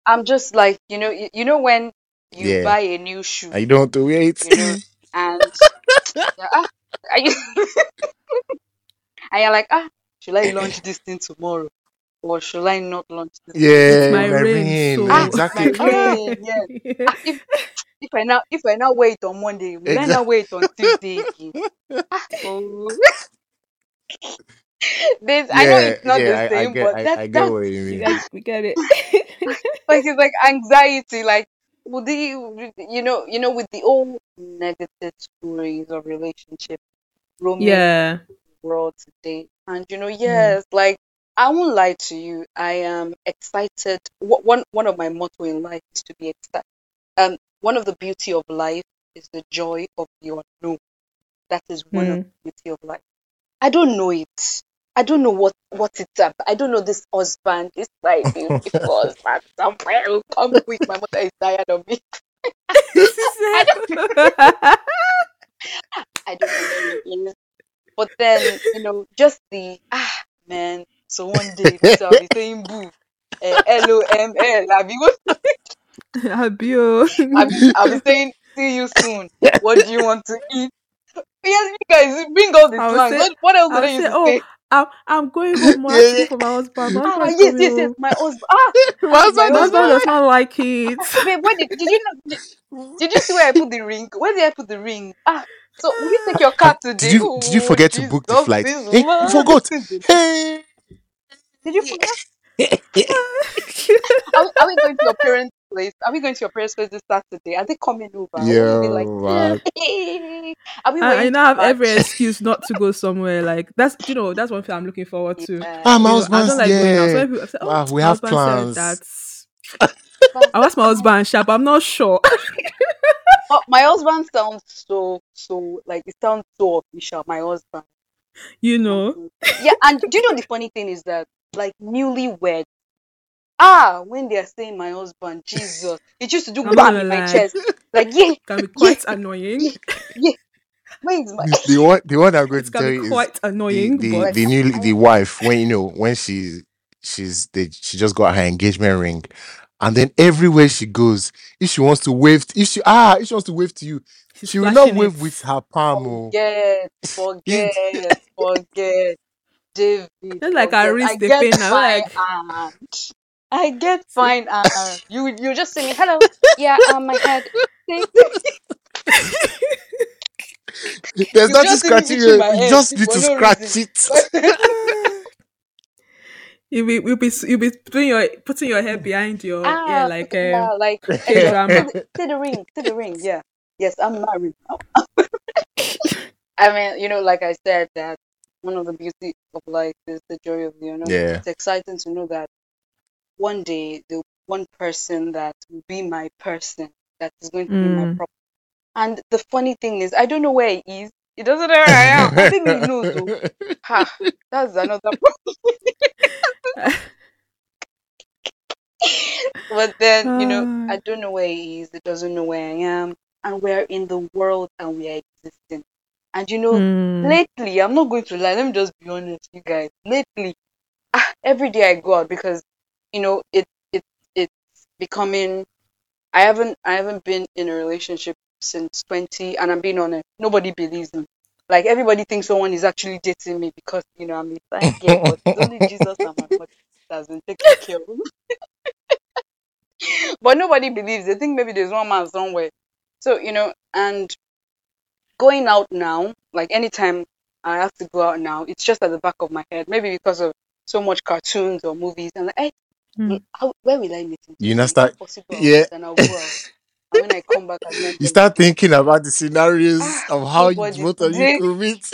I'm just like, you know, you, you know when you Yeah. buy a new shoe, I don't want to wait you know, and <laughs> yeah, ah, are you, <laughs> and you're like, ah, should I launch <laughs> this thing tomorrow, or should I not launch this? yeah my my rain, rain, so- Ah, exactly my rain, yes. Ah, if, if I now if I now wait on Monday, will I now wait on Tuesday again? Ah, oh. this I know it's not yeah, I- the I same, get- but I- that, I get that's what you mean. Yes, we get it. like it's like anxiety. Like would they, you know, you know, with the old negative stories of relationship, romance yeah. world today, and you know, yes, like I won't lie to you, I am excited. One one of my motto in life is to be excited. Um, one of the beauty of life is the joy of the unknown. That is one of Mm. the beauty of life. I don't know it. I don't know what what it's up. I don't know this husband, this my beautiful <laughs> husband. Somewhere will come quick. My mother is tired of me. <laughs> I don't know <laughs> where he is. But then, you know, just the ah man. So one day this I'll be saying boo. Uh, L O M L. I'll be what- Abio. I'll be, saying see you soon. What do you want to eat? Yes, you guys bring all the I'll say- What, what else did I'll I use say, to oh, say? I'm, I'm going home. I'm Yeah, yeah. for my husband. My Ah, husband's yes, yes, yes. My husband. <laughs> Ah, My my husband My does husband not- does not like it. <laughs> Wait, where did, did you know? Did, did you see where I put the ring? Where did I put the ring? Ah, so will you take your <laughs> car today? did you did you Oh, forget to book the flight hey, you forgot hey Did you forget? Are, we- are we going to your parents' place? Are we going to your parents' place this Saturday? Are they coming over? What will Yeah, like? man. Are we I, I now have every <laughs> excuse not to go somewhere. Like that's you know that's one thing I'm looking forward to. Yeah. Ah, You my know, I husband's don't like going out. So yeah. people say, "Oh, Wow, we my have husband plans. said that's." <laughs> I'll ask my husband, sharp. I'm not sure. <laughs> Oh, my husband sounds so so like it sounds so official. My husband. you know, Yeah, and do you know the funny thing is that like newlywed. Ah, when they are saying my husband, Jesus, it used to do I'm bam gonna in my chest. Like yeah, can be quite annoying. yeah. Where is my? The, the one, the one I'm going It to tell you is quite the annoying, the but the new the wife when you know when she she's they, she just got her engagement ring, and then everywhere she goes, if she wants to wave, if she ah if she wants to wave to you, she's she will not wave it. with her palm. Oh. Forget, forget, forget, <laughs> David. Just like forget. wrist, I they get pain now, fine like- and I get fine and you you just say me hello. <laughs> Yeah, um, my head. <laughs> <laughs> There's You nothing just scratching itching you. You head just need to no scratch reason. it. You'll be, you'll be, you'll be putting your putting your head behind your ah, yeah, like yeah, um, like K to the, to the ring, to the ring. Yeah, yes, I'm married. I mean, you know, like I said, that one of the beauty of life is the joy of you know Yeah. It's exciting to know that one day the one person that will be my person that is going to be my Mm. problem. And the funny thing is, I don't know where he is. He doesn't know where I am. I think he knows. Though. Ha, that's another <laughs> problem. but then, you know, Ah. I don't know where he is. He doesn't know where I am. And we're in the world and we are existing. And you know, Mm. lately, I'm not going to lie. Let me just be honest, you guys. Lately, ah, every day I go out because, you know, it it it's becoming. I haven't I haven't been in a relationship since 20, and I'm being honest. Nobody believes me. Like everybody thinks someone is actually dating me because you know I'm fine girl, but it's only <laughs> Jesus and my mother that has been taking care of me. <laughs> but nobody believes. They think maybe there's one man somewhere. So you know, and going out now, like anytime I have to go out now, it's just at the back of my head. Maybe because of so much cartoons or movies, and like, hey, Mm. how, where will I meet him? You now start- If possible, I'll yeah. meet and I'll go out. And when I come back, I You start thinking about the scenarios Ah, of how you, both of you did. could meet.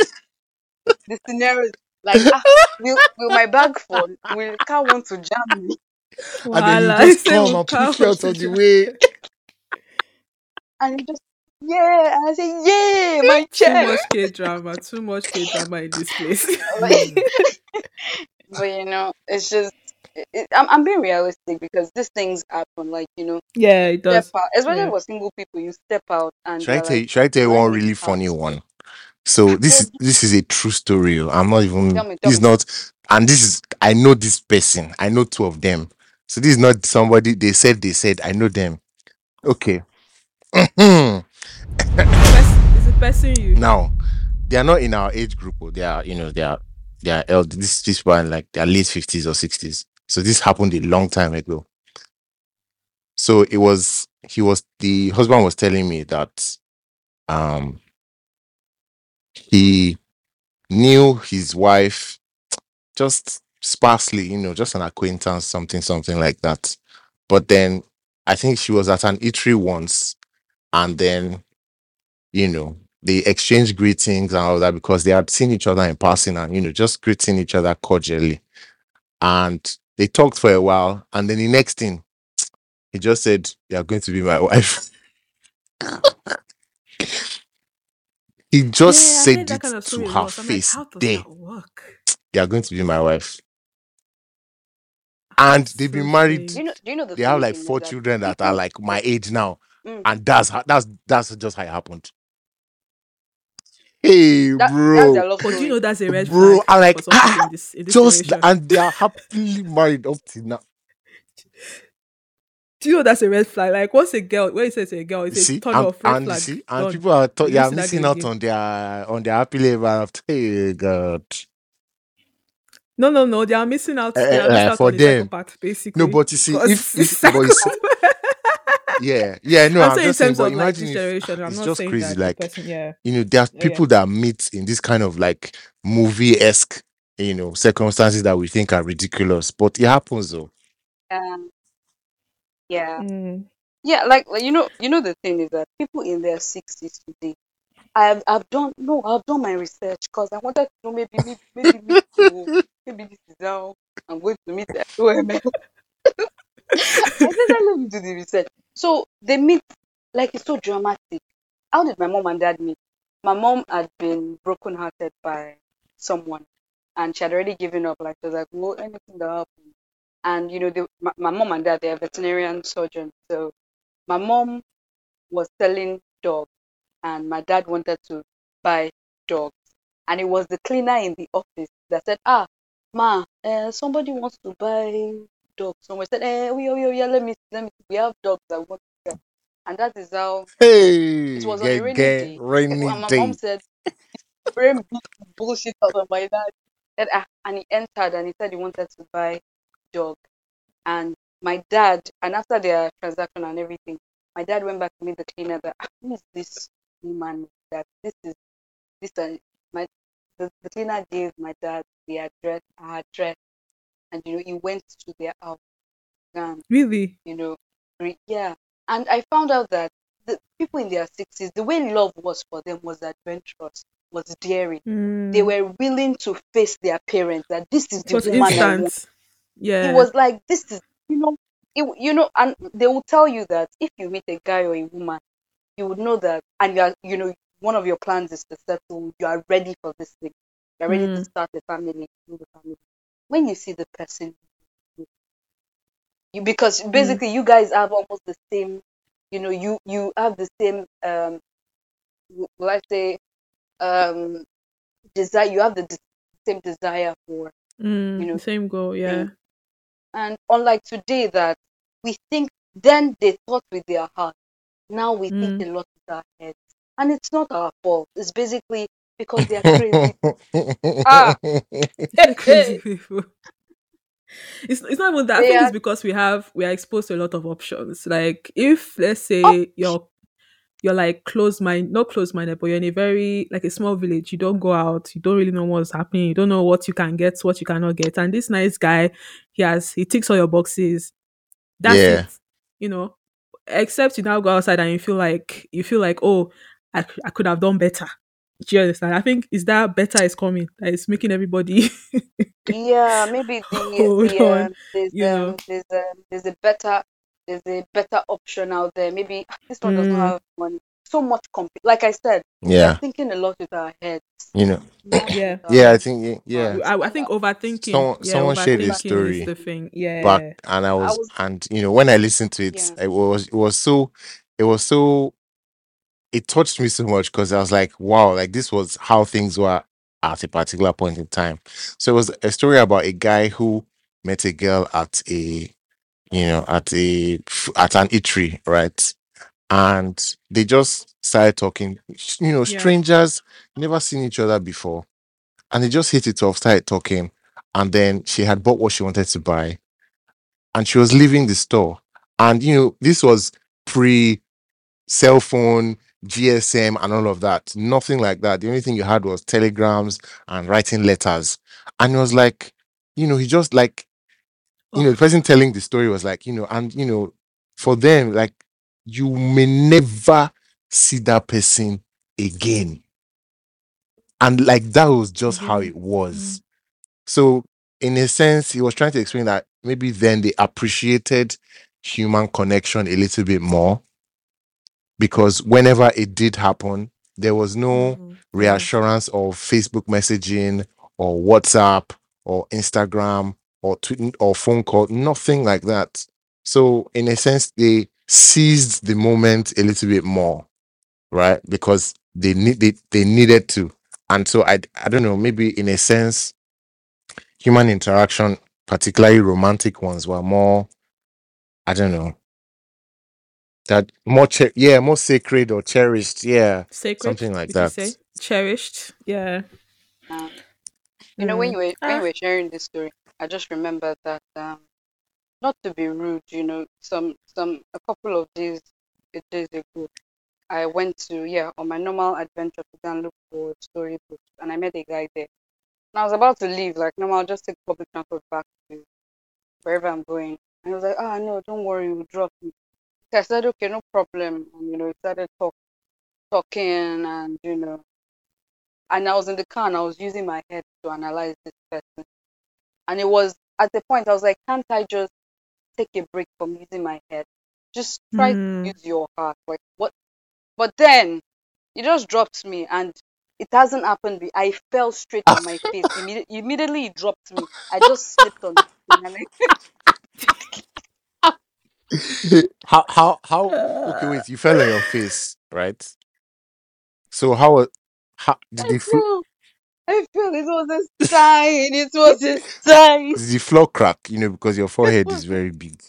<laughs> the scenarios like ah, will, will my bag fall? Will car want to jam me? and then you just <laughs> say come and can't push you out of the way. And you just yeah, and I say yeah, my <laughs> Too chair. much K drama, too much K drama in this place. but you know, it's just it, it- I'm I'm being realistic because these things happen. Like you know, yeah, it step does. out, especially Yeah. for single people. You step out and Should I you're tell you? like, Should I tell you one really this funny house?" one? So this is this is a true story. I'm not even. Tell me, tell This is me. not, and this is. I know this person. I know two of them. So this is not somebody. They said. They said. I know them. Okay. now Is <laughs> it person you? Now, they are not in our age group. oh. They are. You know. They are. They are elder. This this one like they are late fifties or sixties. So this happened a long time ago. So it was. He was the husband was telling me that. Um. He knew his wife just sparsely, you know, just an acquaintance, something, something like that. But then I think she was at an eatery once, and then, you know, they exchanged greetings and all that because they had seen each other in passing and, you know, just greeting each other cordially. And they talked for a while, and then the next thing, he just said, You're going to be my wife. <laughs> he just yeah, said heard it kind of to her once. I'm like, face there, you are going to be my wife. And they've been married. Do you know? Do you know the They have like four children that are like my age now, Mm. and that's how that's that's just how it happened. Hey, That, that's bro, their love But do you know that's a red Bro, flag I'm like, for ah, in this in this just generation? and they are happily married up to now. Do you know that's a red flag? Like what's a girl, when it says a girl, You it's a see, turn and, off red and you flag. see, and Done. people are th- You they are missing out again. on their on their happy level. After hey God, No, no, no. They are missing out. Eh, They are eh, missing out for on the them. part, basically. no, but you see, Because if the <laughs> if but you see, second- yeah, yeah, no, I'm, I'm, saying just saying, but of like imagine this if generation. I'm it's not just saying crazy, that like person, yeah. you know, there are Yeah, yeah. people that meet in this kind of like movie esque, you know, circumstances that we think are ridiculous, but it happens though. Um, yeah. Mm. Yeah, like, like you know, you know the thing is that people in their sixties today, I've I've done no, I've done my research because I wanted to know maybe maybe maybe me too, maybe this is how I'm going to meet the OML. <laughs> I said let me do the research. So they meet like it's so dramatic. How did my mom and dad meet? My mom had been brokenhearted by someone, and she had already given up. Like she was like, "Well, anything that happens." And you know, they, my, my mom and dad they are veterinarian surgeons, so my mom was selling dogs and my dad wanted to buy dogs and it was the cleaner in the office that said ah ma uh, somebody wants to buy dogs someone said eh oh, yeah, oh, yeah, let me let me we have dogs that want to and that is how Hey, it was on a rainy get day. rainy and my mom said brain bullshit out of my dad. And, ah, and he entered and he said he wanted to buy dog. And my dad and after their transaction and everything my dad went back to meet the cleaner that "Ah, who is this woman that this is this uh, my the, the cleaner gave my dad the address her address and you know he went to their house and Really? you know re- yeah and i found out that the people in their 60s the way love was for them was adventurous was daring they Mm. were willing to face their parents that this is the woman I want. Yeah. it was like this is you know it, you know and they will tell you that if you meet a guy or a woman you would know that and you are you know one of your plans is to settle you are ready for this thing you're ready to Mm. start a family build a family when you see the person you because Mm. basically you guys have almost the same you know you you have the same um i say um desire you have the de- same desire for Mm. you know same goal. Yeah. And unlike today, that we think, then they thought with their heart. Now we think Mm. a lot with our heads. And it's not our fault. It's basically because they are crazy. <laughs> Ah. Crazy people. It's, it's not even that. I think are- it's because we have we are exposed to a lot of options. Like if let's say Oh. you're you're like close mind not close minded, but you're in a very like a small village, you don't go out, you don't really know what's happening, you don't know what you can get, what you cannot get. And this nice guy, he has he ticks all your boxes. That's Yeah. it. You know. Except you now go outside and you feel like you feel like, oh, I, I could have done better. Do you understand? I think is that better is coming. That is making everybody <laughs> yeah, maybe the, <laughs> Hold the on, um, there's you know. um, there's um, there's a better there's a better option out there. Maybe "Ah, this one doesn't Mm. have money. So much comp. Like I said, we're yeah, thinking a lot with our heads. you know. Yeah. <coughs> Yeah, I think yeah. I, I think overthinking. Someone- yeah, someone shared a story is the thing. Yeah. back and I was, was- and you know when I listened to it, Yeah. it was it was so it was so it touched me so much because I was like, wow, like this was how things were at a particular point in time. So it was a story about a guy who met a girl at a you know at a at an eatery, right? And they just started talking, you know, Yeah. strangers, never seen each other before. And they just hit it off, started talking. And then she had bought what she wanted to buy. And she was leaving the store. And you know, this was pre cell phone, GSM, and all of that. Nothing like that. The only thing you had was telegrams and writing letters. And it was like, you know, he just like, you know, the person telling the story was like, you know, and you know, for them, like, you may never see that person again. And like that was just how mm-hmm. it was. Mm-hmm. So, in a sense, he was trying to explain that maybe then they appreciated human connection a little bit more because whenever it did happen, there was no Mhm. reassurance of Facebook messaging or WhatsApp or Instagram or tweet or phone call, nothing like that. So, in a sense, they seized the moment a little bit more, right? Because they need they, they needed to. And so I I don't know, maybe in a sense, human interaction, particularly romantic ones, were more, I don't know, that more che- yeah, more sacred or cherished. Yeah. Sacred. Something like did you that. say? Cherished. Yeah. Um, You know, when Mm. you were when Ah. you were sharing this story, I just remembered that um, not to be rude, you know, some some a couple of days days ago, I went to yeah on my normal adventure to go and look for storybooks, and I met a guy there. And I was about to leave, like normal, just take public transport back to wherever I'm going. And he was like, "Ah, no, don't worry, we'll drop you." I said, okay, no problem. And, you know, we started talk, talking and, you know, and I was in the car and I was using my head to analyze this person. And it was at the point I was like, can't I just take a break from using my head? Just try Hmm. to use your heart. Like, what? But then it just dropped me and it hasn't happened. be- I fell straight on my face. <laughs> Immedi- immediately it dropped me. I just slipped on the thing and I <laughs> how how how okay wait you fell on your face right so how how did the flo- feel, I feel it was a sign. It was a sign. did the floor crack you know because your <laughs> forehead is very big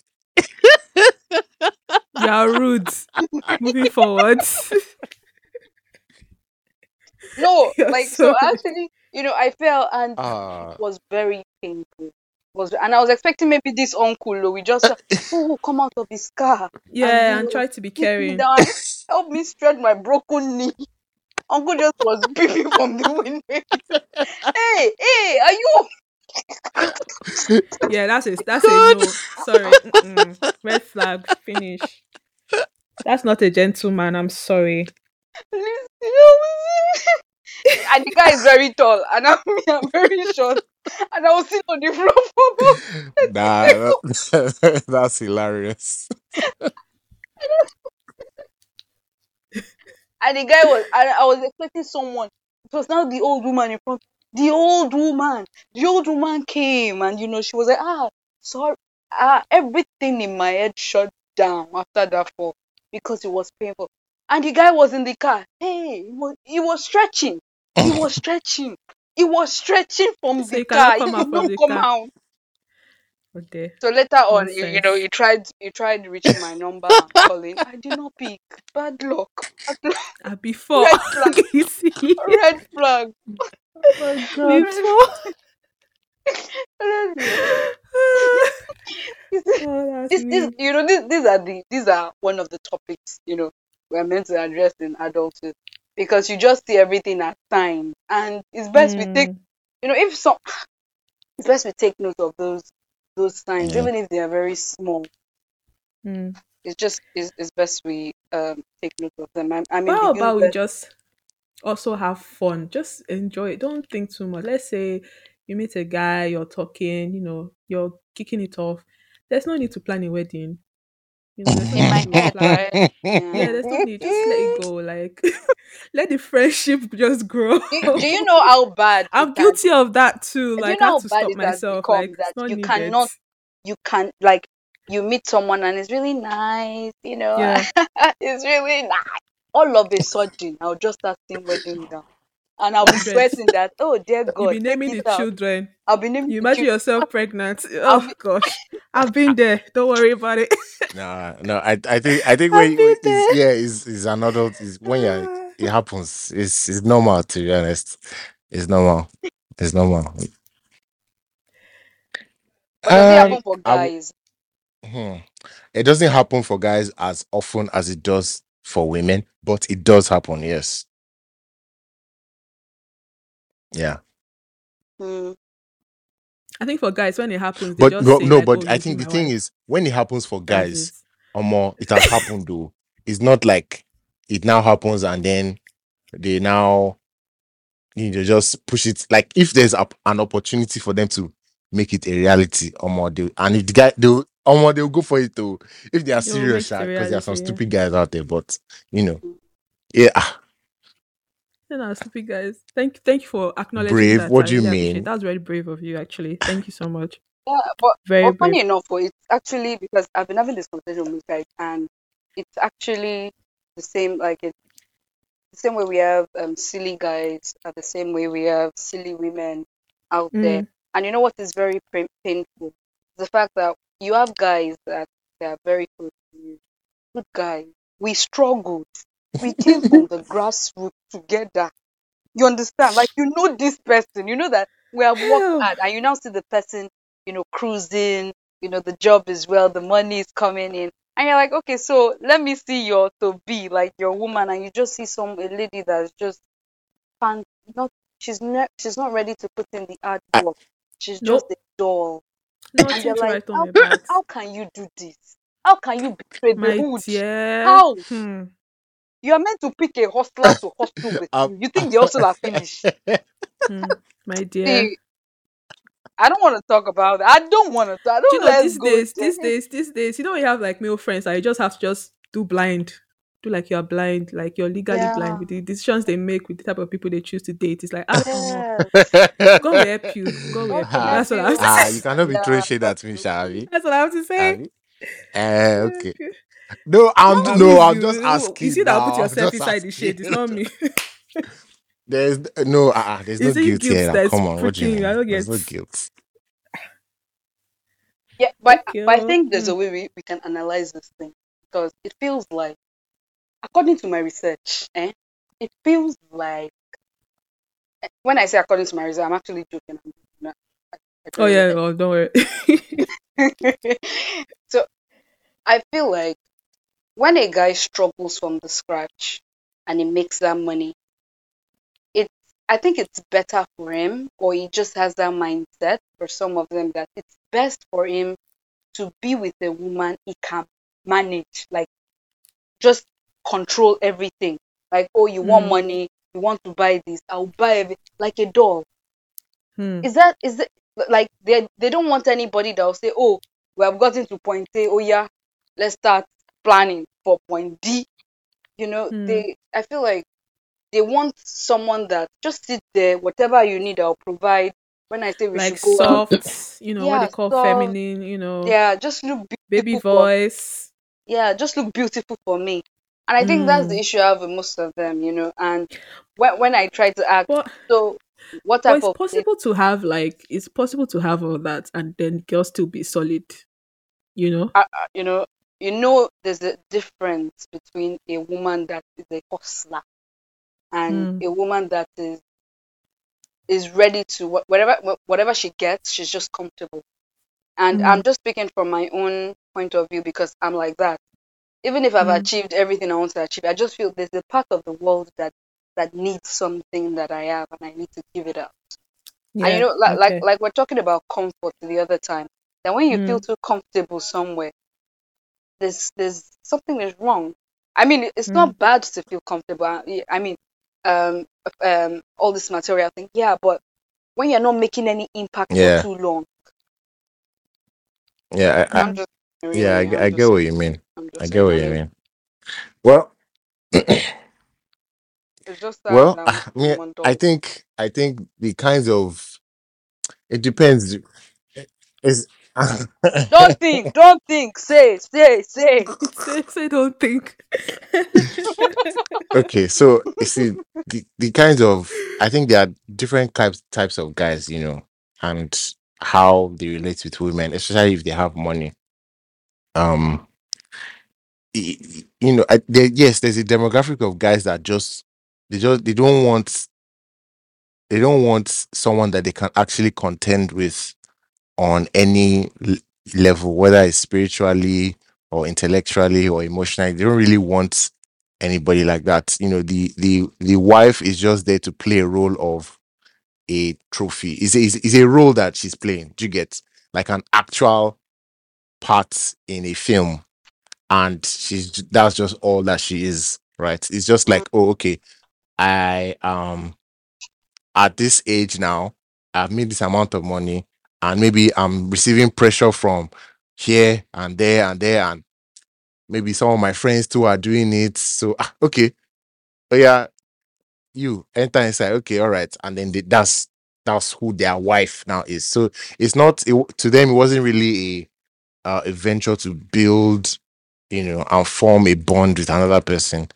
You are rude. Moving forward. No, <laughs> You're like so so actually, you know, I fell and ah it was very painful. Was and I was expecting maybe this uncle though, we just <laughs> oh come out of his car, yeah, you and try to be put caring. down, <laughs> help me stretch my broken knee. Uncle just was <laughs> peeping from the window. hey, hey, are you Yeah, that's it. that's a no. Sorry. Mm-mm. Red flag. Finish. That's not a gentleman. I'm sorry. And the guy is very tall, and I'm, I'm very short, and I was sitting on the floor. <laughs> nah that- <laughs> that's hilarious And the guy was, and I was expecting someone. It was not the old woman in front. The old woman. The old woman came, and you know, she was like, ah, sorry. Ah, everything in my head shut down after that fall because it was painful. And the guy was in the car. Hey, he was, he was stretching. He was <laughs> stretching. He was stretching from So the he car. come he out could from not the come car. out. Okay. So later on, you, you know, Nonsense. he tried, he tried reaching my number <laughs> calling. I did not pick. Bad luck. Bad luck. Uh, before Red <laughs> flag. you see Red flag. Oh my god. before <laughs> Red flag. oh, this, this, you know, this, these are the, these are one of the topics, you know, we're meant to address in adulthood because you just see everything as signs, and it's best we take, Mm, you know, if some, it's best we take note of those, those signs, Yeah. even if they are very small. mm. It's just, it's, it's best we um take note of them. I, I mean, How the about we just also have fun? Just enjoy it. Don't think too much. Let's say you meet a guy, you're talking, you know, you're kicking it off. There's no need to plan a wedding. You know, there's no in my need <laughs> to head, plan. right? Yeah, there's no need. Just let it go. Like, <laughs> let the friendship just grow. Do, do you know how bad? <laughs> I'm it has guilty of that too. Do Like, you I know have to how bad stop it has myself. become Like, it's that not you needed. cannot you can't. like you meet someone and it's really nice, you know, Yeah. it's really nice. All of a sudden, I'll just start seeing wedding down, and I'll be <laughs> Hundred. sweating that oh dear <laughs> God, You'll be naming the out. children. I'll be naming You imagine children. yourself pregnant. <laughs> Oh gosh, I've been there. Don't worry about it. nah no i i think i think I've when been you- there. is yeah is is an adult is when you're it happens it's it's normal to be honest it's normal it's normal But does it Um, happen for I w- guys? Hmm. It doesn't happen for guys as often as it does for women, but it does happen, yes. Yeah. Hmm. I think for guys, when it happens, they But just no, say no like, but "Oh, I you think be the my thing wife." is when it happens for That's guys, it. or more, it has happened though. It's not like it now happens and then they now you know just push it like if there's a, an opportunity for them to make it a reality or more they, and if the guy they or more they'll go for it too if they are They will serious it a ah, because there are some reality, yeah. stupid guys out there but you know hmm. yeah ah. You know, stupid guys. Thank, thank you for acknowledging Brave? that. What I do you really appreciate mean? it. That's very brave of you, actually. Thank you so much. Yeah, but Very But funny enough, it's actually because I've been having this conversation with guys, and it's actually the same. Like it's the same way we have um, silly guys, are the same way we have silly women out there. Mm. And you know what is very pain- painful? The fact that you have guys that they are very close to you, good guys. We struggled. We came from the grassroots together. You understand? Like you know this person, you know that we have Hell. worked hard, and you now see the person, you know, cruising. You know, the job is well, the money is coming in, and you're like, okay, so let me see your to be like your woman, and you just see some a lady that's just fan, not she's not she's not ready to put in the hard work. She's Nope. just a doll, Nothing and you're like, how, how can you do this? How can you betray the My hood? dear. How? Hmm. You are meant to pick a hustler to hustle with <laughs> Um, you. You think the hustle are finished? <laughs> Hmm. My dear. See, I don't want to talk about it. I don't want to. I Do you don't know these days, there. these days, these days, you know, you have like male friends that you just have to just do blind. Do like you're blind, like you're legally Yeah. blind with the decisions they make with the type of people they choose to date. It's like, ah, oh, Yes. God will help you. God will help you. Ah, That's what I have to ah, you cannot be Yeah. throwing shade at me, Shavi. That's what I have to say. Eh, okay. No, I'm Not no, I'm you- just you- asking. You see that now. put yourself just inside the shade. It's not me. <laughs> There's no, uh, uh, there's no Is it guilt guilt here. now. that's Come on, what do you mean? I don't There's no get- guilt. Yeah, but, Okay, but I think there's a way we, we can analyze this thing because it feels like, according to my research, eh, it feels like eh, when I say according to my research, I'm actually joking. I'm not, I, I Oh yeah, know. oh don't worry. <laughs> so I feel like when a guy struggles from the scratch and he makes that money, it's I think it's better for him, or he just has that mindset for some of them that it's best for him to be with a woman he can manage, like just control everything. Like, oh, you want Mm. money, you want to buy this, I'll buy it like a doll. Hmm. Is that is it like they they don't want anybody that will say, oh, we have gotten to point A, oh yeah, let's start planning for point D. You know, Hmm. they I feel like they want someone that just sit there, whatever you need, I'll provide. When I say we like should go out, soft, you know, what they call soft. feminine, you know, yeah, just look beautiful baby for voice. yeah, just look beautiful for me. And I think that's the Mm. issue I have with most of them, you know. And when when I try to ask, But, so what type it's of possible to have like it's possible to have all that and then girls still be solid. You know? uh, uh, you know, you know, there's a difference between a woman that is a hustler and Mm. a woman that is is ready to whatever whatever she gets, she's just comfortable. And Mm. I'm just speaking from my own point of view because I'm like that. Even if I've Mm. achieved everything I want to achieve, I just feel there's a part of the world that that needs something that I have, and I need to give it up. Yeah. And you know, like, okay. like like we're talking about comfort the other time. That when you feel Mm. too comfortable somewhere, there's there's something is wrong. I mean, it's Mm. not bad to feel comfortable. I mean, um, um, all this material thing, yeah, but when you're not making any impact Yeah. for too long, Yeah, I, I, I'm just really, yeah, I, I get what you mean. I'm just I get what you mean. Well, <coughs> It's just that, well, I mean, I think I think the kinds of it depends. Is Don't think, don't think, say, say, say. say, say don't think. <laughs> okay so you see the, the kinds of i think there are different types types of guys you know and how they relate with women especially if they have money um y- y- you know I, there, yes there's a demographic of guys that just they just they don't want they don't want someone that they can actually contend with on any l- level whether it's spiritually or intellectually or emotionally. They don't really want anybody like that. You know the the the wife is just there to play a role of a trophy. Is is is a role that she's playing. Do you get? Like an actual part in a film. And she's that's just all that she is right? It's just like oh okay. I um at this age now i've made this amount of money and maybe i'm receiving pressure from here and there and there and maybe some of my friends too are doing it. So ah, okay. Oh yeah. You enter inside. Okay all right and then they, that's that's who their wife now is. So it's not it, to them it wasn't really a uh, a venture to build you know and form a bond with another person.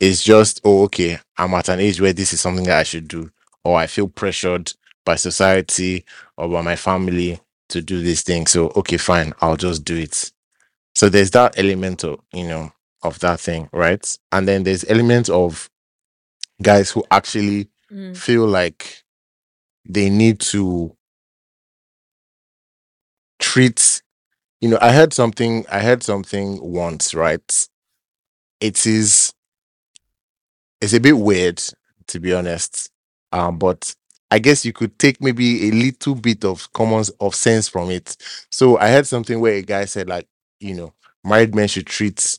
It's just oh okay i'm at an age where this is something that i should do or i feel pressured by society or by my family to do this thing. So okay fine i'll just do it. So there's that element of you know of that thing right? And then there's elements of guys who actually Mm. feel like they need to treat you know i heard something i heard something once right? It is it's a bit weird to be honest um but i guess you could take maybe a little bit of common of sense from it so i heard something where a guy said like you know married men should treat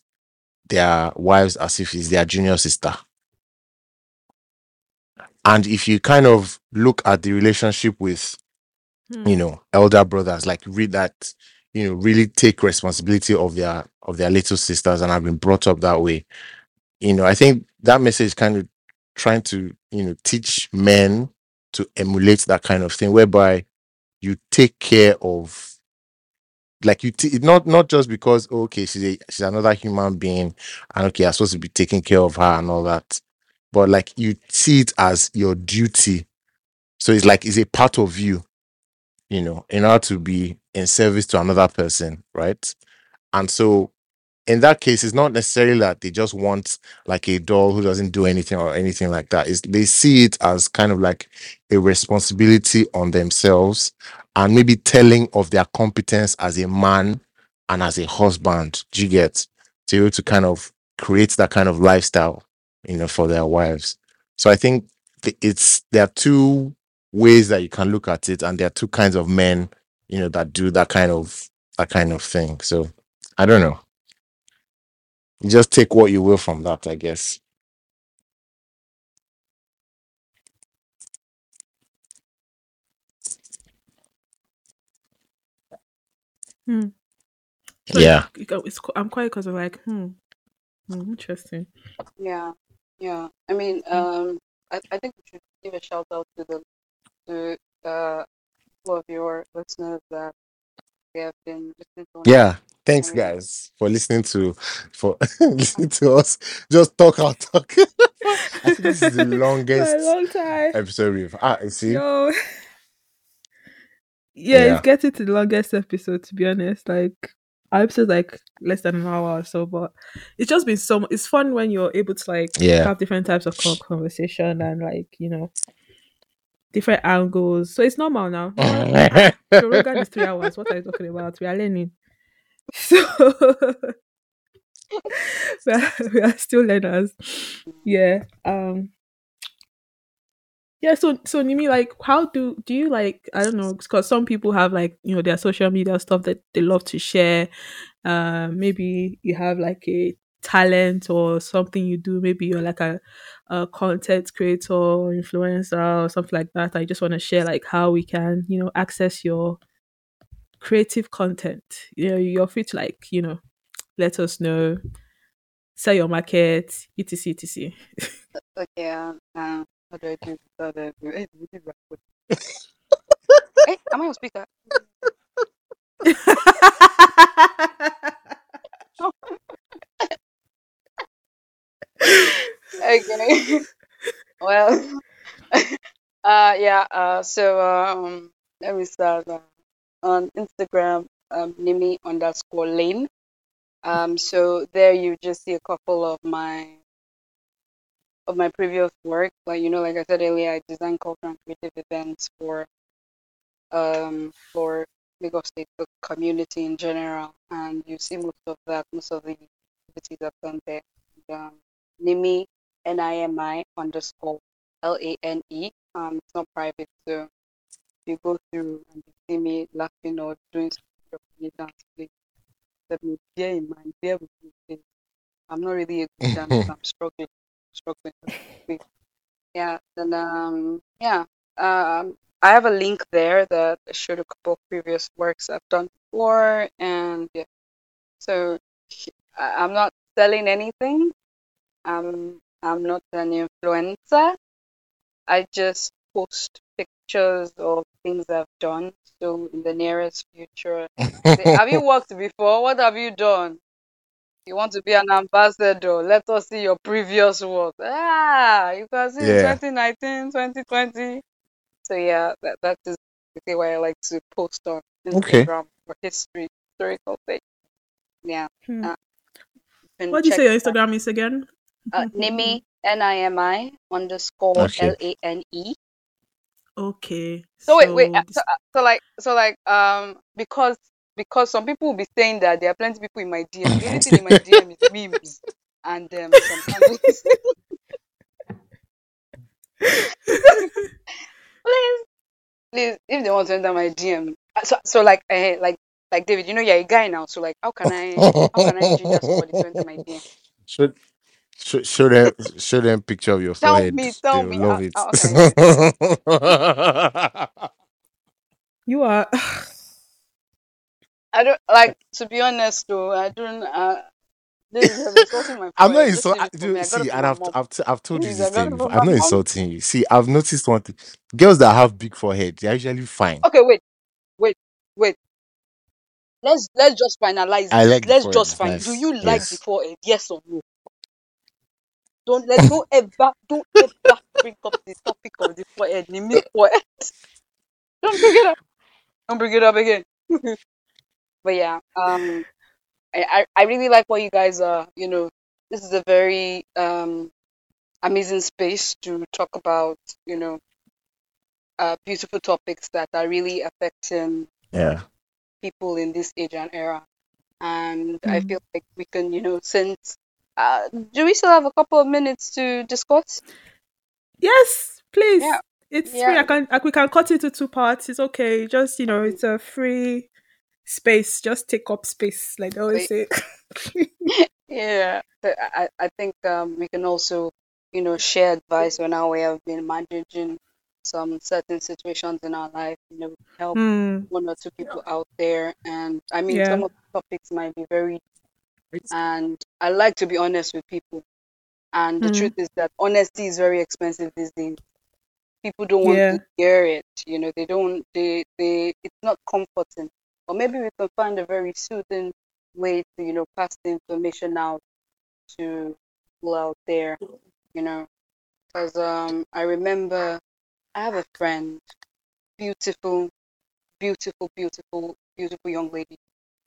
their wives as if it's their junior sister. And if you kind of look at the relationship with, Hmm. you know, elder brothers, like read that, you know, really take responsibility of their of their little sisters and have been brought up that way. You know, I think that message is kind of trying to, you know, teach men to emulate that kind of thing, whereby you take care of like you t- not not just because okay she's a, she's another human being and okay i'm supposed to be taking care of her and all that but like you see it as your duty. So it's like it's a part of you you know in order to be in service to another person right? And so in that case it's not necessarily that they just want like a doll who doesn't do anything or anything like that. Is they see it as kind of like a responsibility on themselves and maybe telling of their competence as a man and as a husband. Do you get? To to kind of create that kind of lifestyle you know for their wives. So i think it's there are two ways that you can look at it and there are two kinds of men you know that do that kind of that kind of thing. So i don't know you just take what you will from that i guess Hmm. So yeah it- it- it's, qu- I'm quiet because I'm like, hmm, hmm, interesting. Yeah, yeah. I mean, um, I, I think we should give a shout out to the to uh all of your listeners that they have been listening to. us. yeah thanks guys for listening to for <laughs> listening to us just talk our talk <laughs> i think this is the <laughs> longest long episode we've ah you see Yo. Yeah, Yeah. it's getting to the longest episode to be honest. Like our episode's like less than an hour or so, but it's just been so. It's fun when you're able to like Yeah. have different types of conversation and like you know different angles. So it's normal now. Normal- Joe Rogan is three hours. What are you talking about? We are learning. So <laughs> we, are, we are still learners. Yeah. Um yeah, so so Nimi, like how do do you like I don't know, because some people have like, you know, their social media stuff that they love to share. Uh maybe you have like a talent or something you do, maybe you're like a, a content creator or influencer or something like that. I just want to share like how we can, you know, access your creative content. You know, you're free to like, you know, let us know, sell your market, etc. etc. Okay, um, um, how do I do? How do I do? Hey, we did record. Hey, am I on speaker? <laughs> Okay. well, <laughs> uh, yeah. Uh, so um, let me start uh, on Instagram, um, Nimi underscore Lane. Um, so there you just see a couple of my of my previous work. Like you know, like I said earlier, I design culture and creative events for um for Lagos State the community in general, and you see most of that, most of the activities I've done there. Um, Nimi N I M I underscore L A N E. Um, it's not private, so you go through and you see me laughing or doing some funny dance, let me bear in mind, bear with me, please. I'm not really a good dancer. I'm <laughs> struggling, struggling. Yeah, then um, yeah, um, I have a link there that showed a couple of previous works I've done before, and yeah, so I'm not selling anything. I'm I'm not an influencer. I just post pictures of things I've done. So in the nearest future, say, <laughs> have you worked before? What have you done? You want to be an ambassador? Let us see your previous work. Ah, you can see Yeah. 2019, 2020. So yeah, that that is basically why I like to post on Okay. Instagram for history, historical things. Yeah. Hmm. Uh, what do you say your. Instagram is again? Uh, Nimi N I M I underscore L A N E. Okay. So wait, wait. uh, So, uh, so like, so like, um, because because some people will be saying that there are plenty of people in my DM. The only thing in my DM is <laughs> memes and um, some handles. <laughs> please, please, if they want to enter my DM, uh, so so like, uh, like like David, you know you're a guy now, so like how can I how can I ginger somebody to enter my DM? show, <laughs> show, show them show them picture of your Tell forehead. me, They tell will me, love how- it. how <laughs> You are. <sighs> I don't like to be honest though. I don't. Uh, this is insulting my. I'm not forehead. Just insulting. leave for me. I gotta See, and my I've, mom. I've, t- I've told you Please, this I gotta thing be before. I'm not insulting you. See, I've noticed one thing. Girls that have big forehead, they're usually fine. Okay, wait, wait, wait. Let's let's just finalize I this. like the let's forehead, just it's find. nice. Do you like the Yes. forehead? Yes or no? Don't let don't ever don't ever bring up this topic of the forehead. The milk forehead. Don't bring it up. Don't bring it up again. <laughs> but yeah, um, I, I I really like what you guys are. You know, this is a very um amazing space to talk about. You know, uh, beautiful topics that are really affecting Yeah. people in this age and era. And I Mm. feel like we can, you know, since uh, do we still have a couple of minutes to discuss? Yes, please. Yeah. It's free. I can. I, we can cut it into two parts. It's okay. Just you know, it's a free space. Just take up space, like they always say. <laughs> <laughs> Yeah, I, I I think um, we can also, you know, share advice on how we have been managing some certain situations in our life, you know, help Hmm. one or two people out there. And I mean, Yeah. some of the topics might be very, and I like to be honest with people. And the Mhm. truth is that honesty is very expensive these days. People don't want Yeah. to hear it, you know, they don't, they, they, it's not comforting. Or maybe we can find a very soothing way to, you know, pass the information out to people out there, you know. Because um, I remember I have a friend, beautiful, beautiful, beautiful, beautiful young lady,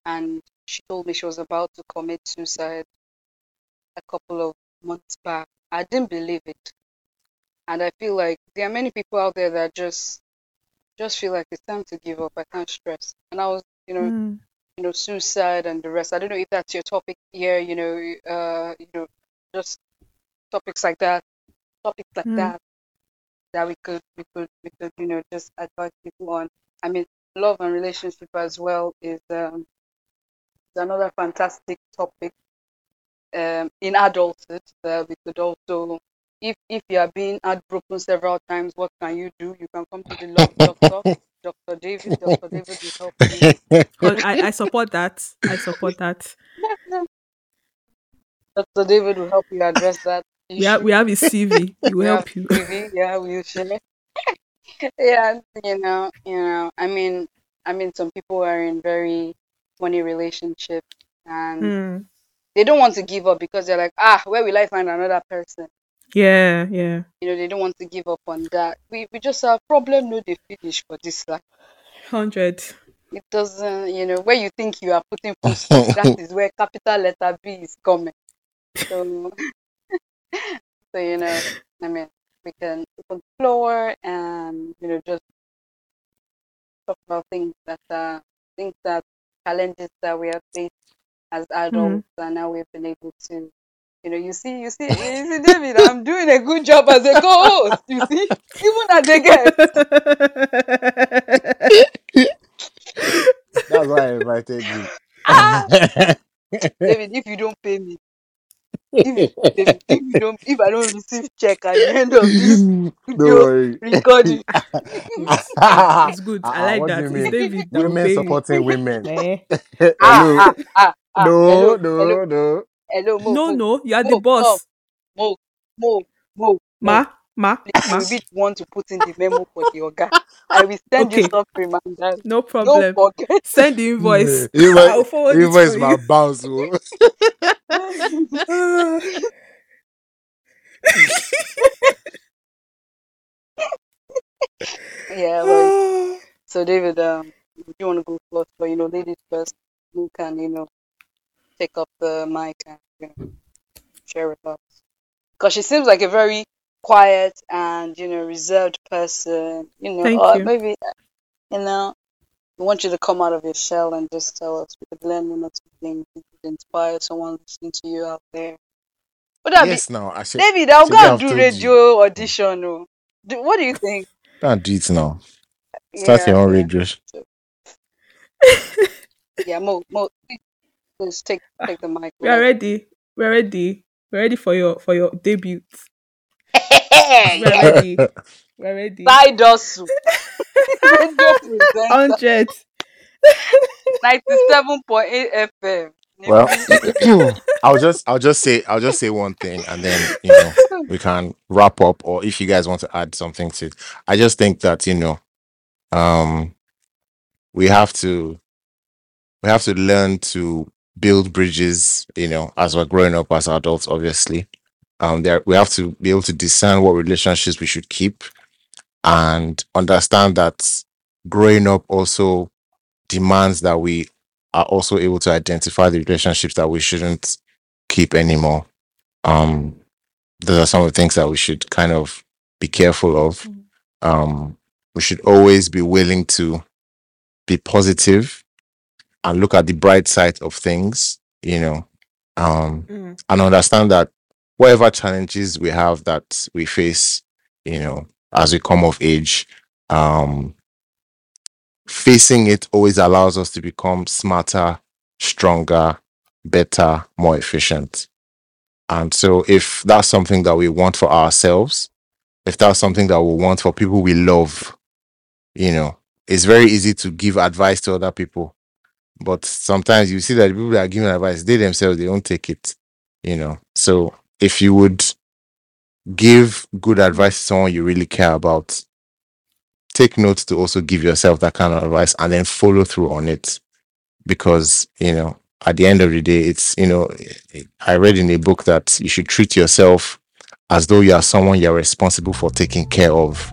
and she told me she was about to commit suicide a couple of months back. I didn't believe it, and I feel like there are many people out there that just just feel like it's time to give up. I can't stress, and I was, you know, Hmm. you know, suicide and the rest. I don't know if that's your topic here, you know, uh, you know, just topics like that, topics like Mm. that that we could we could we could, you know, just advise people on. I mean, love and relationship as well is um is another fantastic topic um in adulthood that we could also if if you are being heartbroken several times, what can you do? You can come to the love doctor, <laughs> Dr. David. Dr. David will help you. Oh, I, I support that. I support that. <laughs> Dr. David will help you address that We have issue. we have his CV. <laughs> He will We help you. TV, yeah, we'll share. yeah, you know, you know. I mean, I mean, some people are in very funny relationships and Hmm. they don't want to give up because they're like, ah, where will I find another person? Yeah, yeah. You know, they don't want to give up on that. We we just have problem, no, they finish for this life. Hundred. It doesn't, you know, where you think you are putting full <laughs> stop, that is where capital letter B is coming. So, <laughs> so you know, I mean, we can we can explore and you know just talk about things that are things that challenges that we have faced as adults and now we've been able to you know you see you see you see David I'm doing a good job as a co-host you see? Even as a guest. That's why I invited you. ah! David if you don't pay me if, David, if you don't if I don't receive check at the end of this <laughs> Don't video recording <laughs> <laughs> It's good. I Ah, like what that. you It's? David Women supporting women. Eh. Hello. ah, ah, ah, ah. no, hello, no, hello, no. hello, Mo, No, Mo, no, you are the boss. Mo, Mo, Mo, Mo. Ma, ma, Please, ma. you will want to put in the memo for the organ. I will send you Okay. some reminders. No Don't problem. forget. Send the invoice. Invoice, I'll forward invoice it my for you. bounce. Yeah, <laughs> but <sighs> so David, um, you want to go first, but you know, ladies first, you can, you know, take up the mic and you know, share with us. Because she seems like a very quiet and you know reserved person. You know, Thank or you. maybe you know, we want you to come out of your shell and just tell us. We could learn one or two things. We could inspire someone listening to you out there. Would that yes, now I should. David? I'll go and do told radio audition. Oh. Do, what do you think? Can't do it now. Start Yeah, your own yeah. radio. sh- Yeah, Mo, Mo, please take take the mic. We are ready. We're ready. We're ready for your for your debut. <laughs> We're ready. We're ready. Side hustle. Radio. Hundred. <laughs> 97.8 FM. Well, <laughs> I'll just I'll just say I'll just say one thing and then you know we can wrap up or if you guys want to add something to it. I just think that you know um we have to we have to learn to build bridges, you know, as we're growing up as adults, obviously. Um there we have to be able to discern what relationships we should keep and understand that growing up also demands that we are also able to identify the relationships that we shouldn't keep anymore. Um, those are some of the things that we should kind of be careful of. Mm. Um, we should always be willing to be positive and look at the bright side of things, you know, um, Mm. and understand that whatever challenges we have that we face, you know, as we come of age, um, facing it always allows us to become smarter, stronger, better, more efficient. And so, if that's something that we want for ourselves, if that's something that we want for people we love, you know, it's very easy to give advice to other people. But sometimes you see that people that are giving advice, they themselves, they don't take it, you know. So, if you would give good advice to someone you really care about, take notes to also give yourself that kind of advice and then follow through on it. Because you know at the end of the day it's you know i read in a book that you should treat yourself as though you are someone you're responsible for taking care of.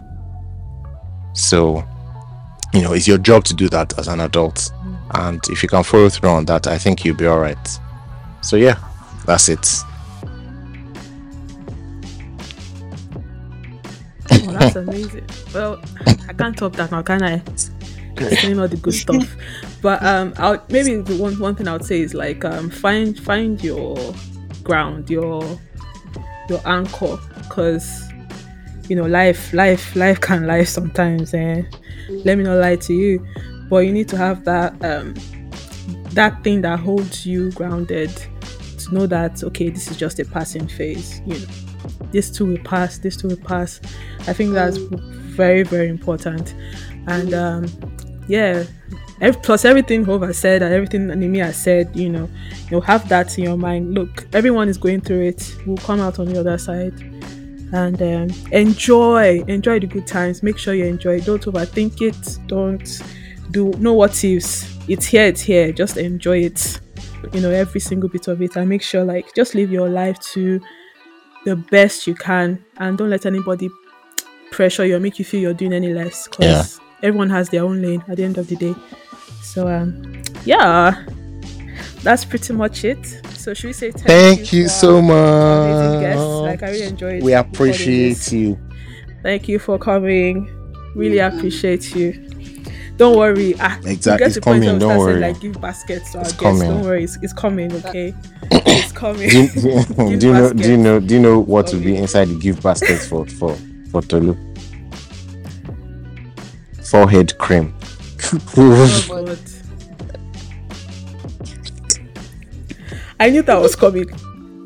So you know it's your job to do that as an adult. Mm-hmm. And if you can follow through on that i think you'll be all right. So yeah that's it <laughs> That's amazing. Well, I can't top that now, can I? Saying all the good stuff. But um, I'll maybe the one one thing I would say is like um, find find your ground, your your anchor, because you know life life life can lie sometimes. Eh? Let me not lie to you, but you need to have that um that thing that holds you grounded to know that okay, this is just a passing phase. You know, this too will pass. This too will pass. I think that's very very important, and um, yeah. ev- Plus everything has said and everything Nimi has said, you know, you'll have that in your mind. Look, everyone is going through it. We'll come out on the other side, and um, enjoy, enjoy the good times. Make sure you enjoy. Don't overthink it. Don't do no what ifs. It's here. It's here. Just enjoy it. You know, every single bit of it, and make sure like just live your life to the best you can, and don't let anybody pressure you or make you feel you're doing any less because everyone has their own lane at the end of the day. So um yeah that's pretty much it. So should we say thank, thank you to so guests? like i really much enjoyed we appreciate you. Thank you for coming. Really appreciate you don't worry ah, Exactly. get It's to point where coming, don't start saying, worry. like give baskets to our It's guests coming. don't worry it's, it's coming okay <coughs> it's coming do, you- <laughs> do you know do you know do you know what will be inside the gift baskets for for for Tolu? Forehead cream. Oh, <laughs> I knew that was coming.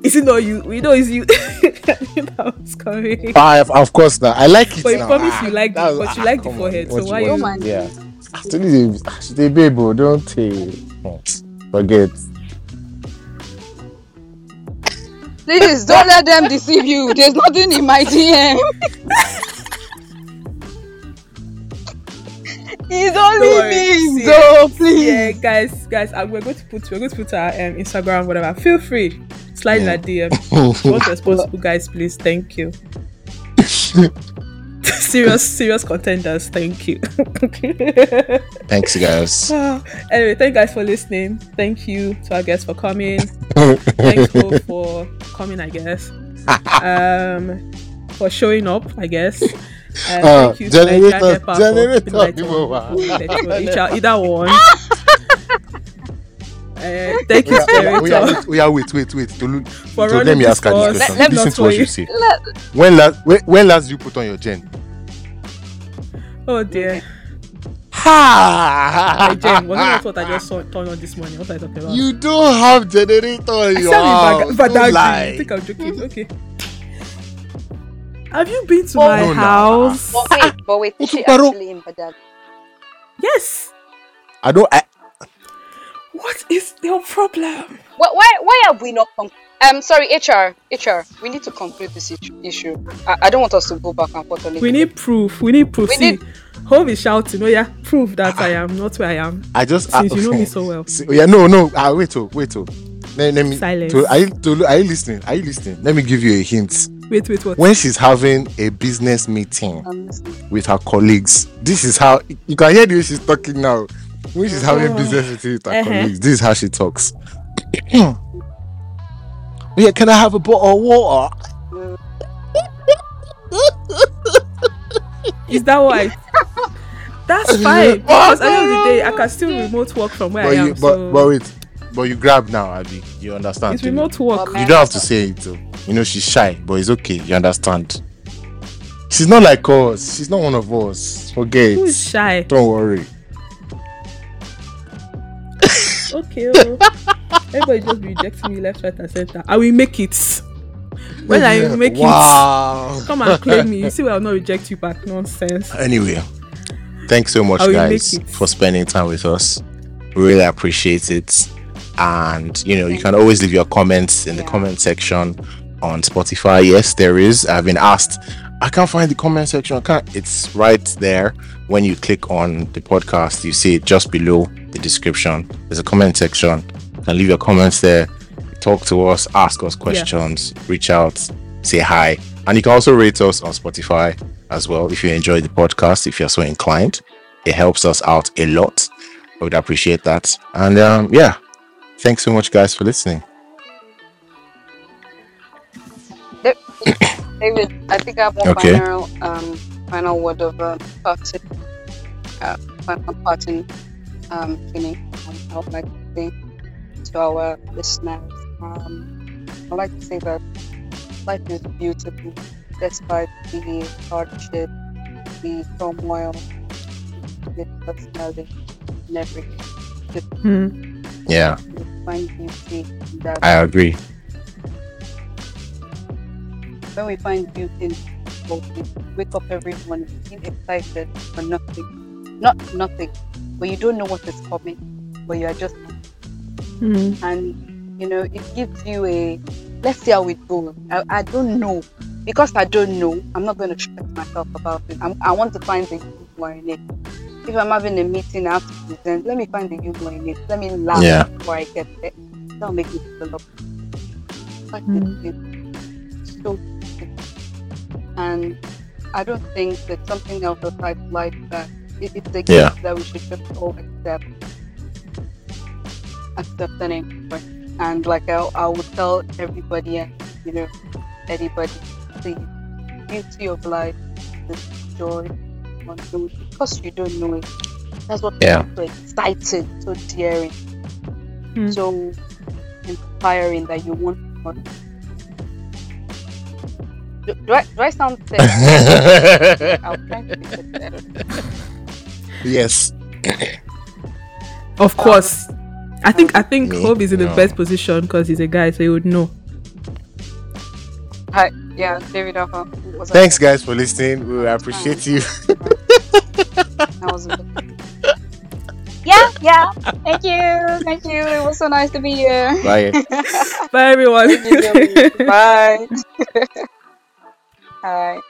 Is it not you? We know it's you. <laughs> I knew that was coming. Ah, of- of course now. I like it. But you now. promise Ah, you like that the- but you ah, like the forehead, What so why want? you- Yeah. Actually, they, they babe, don't forget. Please don't let them deceive you. There's nothing in my DM. it's only worry. me, so please. Yeah, guys, guys, uh, we're going to put we're going to put our um, Instagram, whatever. Feel free, slide in Yeah. our DM. Most responsible guys, please. Thank you. <laughs> <laughs> serious, serious contenders. Thank you. <laughs> Thanks, guys. anyway, thank you guys for listening. Thank you to our guests for coming. Thanks Hope, for coming, I guess. <laughs> Um, for showing up, I guess. Uh, Uh, thank you to generator- Nepa generator keeping lights on. remover. Either- Either one. Uh, thank you, we are, we are, wait, we are wait, wait, wait. Tolu, for so let me ask her this question. Let- Listen to what you you. say. Let- When last when, when last you put on your gen? Oh dear. Ha! Hey, Jen, wasn't that what <laughs> I just saw turned on this morning? What are you talking about? You don't have generator in I your said house. in Bag- Don't Badagry. I lie. think I'm joking. Okay. Have you been to Oh, my no, no. house? But wait, but wait, is she actually in Badag? Yes. I don't. I, What is your problem? Why, why, why have we not come? Um, sorry, HR, HR. We need to conclude this issue- issue. I, I don't want us to go back and forth on it. We need proof. We need proof. We See, need- Home is shouting. Oh yeah, proof that I am not where I am. I just. Since I, you know me so well. See, yeah, no, no. Ah, wait, oh, wait, oh. Let, let me. Silence. To, are, you, to, are you listening? Are you listening? Let me give you a hint. Wait, wait, what? When she's having a business meeting Um, with her colleagues, this is how you can hear the way she's talking now. When she's having Oh. business meeting with her Uh-huh. colleagues, this is how she talks. <clears throat> yeah, can I have a bottle of water? Is that why? That's <laughs> fine. Because at the end of the day, I can still remote work from where But I am. you, but, so but wait, but you grab now, Abby. You understand? it's Tolu? remote work. You don't have to say it though. You know she's shy, but it's okay. You understand? She's not like us. She's not one of us. Forget. Who is shy? Don't worry. Okay. Oh. Everybody just be rejecting me left, right, and center. I will make it. When I make wow. it, come and claim me. You see, I'll not reject you back. Nonsense. Anyway, thanks so much, guys, for spending time with us. We really appreciate it. And you know, you can always leave your comments in the comment section on Spotify. Yes, there is. I've been asked. I can't find the comment section. I can't. It's right there. When you click on the podcast, you see it just below the description. There's a comment section. You can leave your comments there. Talk to us, ask us questions, reach out, say hi. And you can also rate us on Spotify as well if you enjoy the podcast, if you're so inclined. It helps us out a lot. I would appreciate that. And um, yeah, thanks so much, guys, for listening. David, <coughs> I think I have one Okay. final, um, final word of uh, parting, uh, final parting, um, feeling. Um, I would like to say to our listeners, um, I'd like to say that life is beautiful despite the hardship, the turmoil, the personality, and everything. Hmm. Yeah, find beauty in that. I agree. when we find beauty in people, we wake up every morning being excited for nothing. Not nothing, but you don't know what is coming, but you are just Hmm. and you know it gives you a let's see how it goes. I, I don't know because I don't know. I'm not going to stress myself about it. I'm, I want to find the humor in it. If I'm having a meeting, I have to present. Let me find the humor in it. Let me laugh Yeah. before I get there. That'll make me feel up. Like Mm. it's so and I don't think that something else aside life that it, it's a gift Yeah. that we should just all accept accept and enjoy. And like I, I would tell everybody and you know anybody, the beauty of life, the joy, because you don't know it. That's what Yeah. makes it so exciting, so daring, Hmm. so inspiring that you want more. Do, do, I, do I sound sad? I'm trying to be sad. <laughs> I don't know. yes. Of course. I think I think Me? Hove is in the best position because he's a guy, so he would know. Hi, yeah, David Alpha. Thanks, guys, for listening. We appreciate you. Yeah, yeah. Thank you. Thank you. It was so nice to be here. Bye. <laughs> Bye everyone. Bye. <laughs> Bye.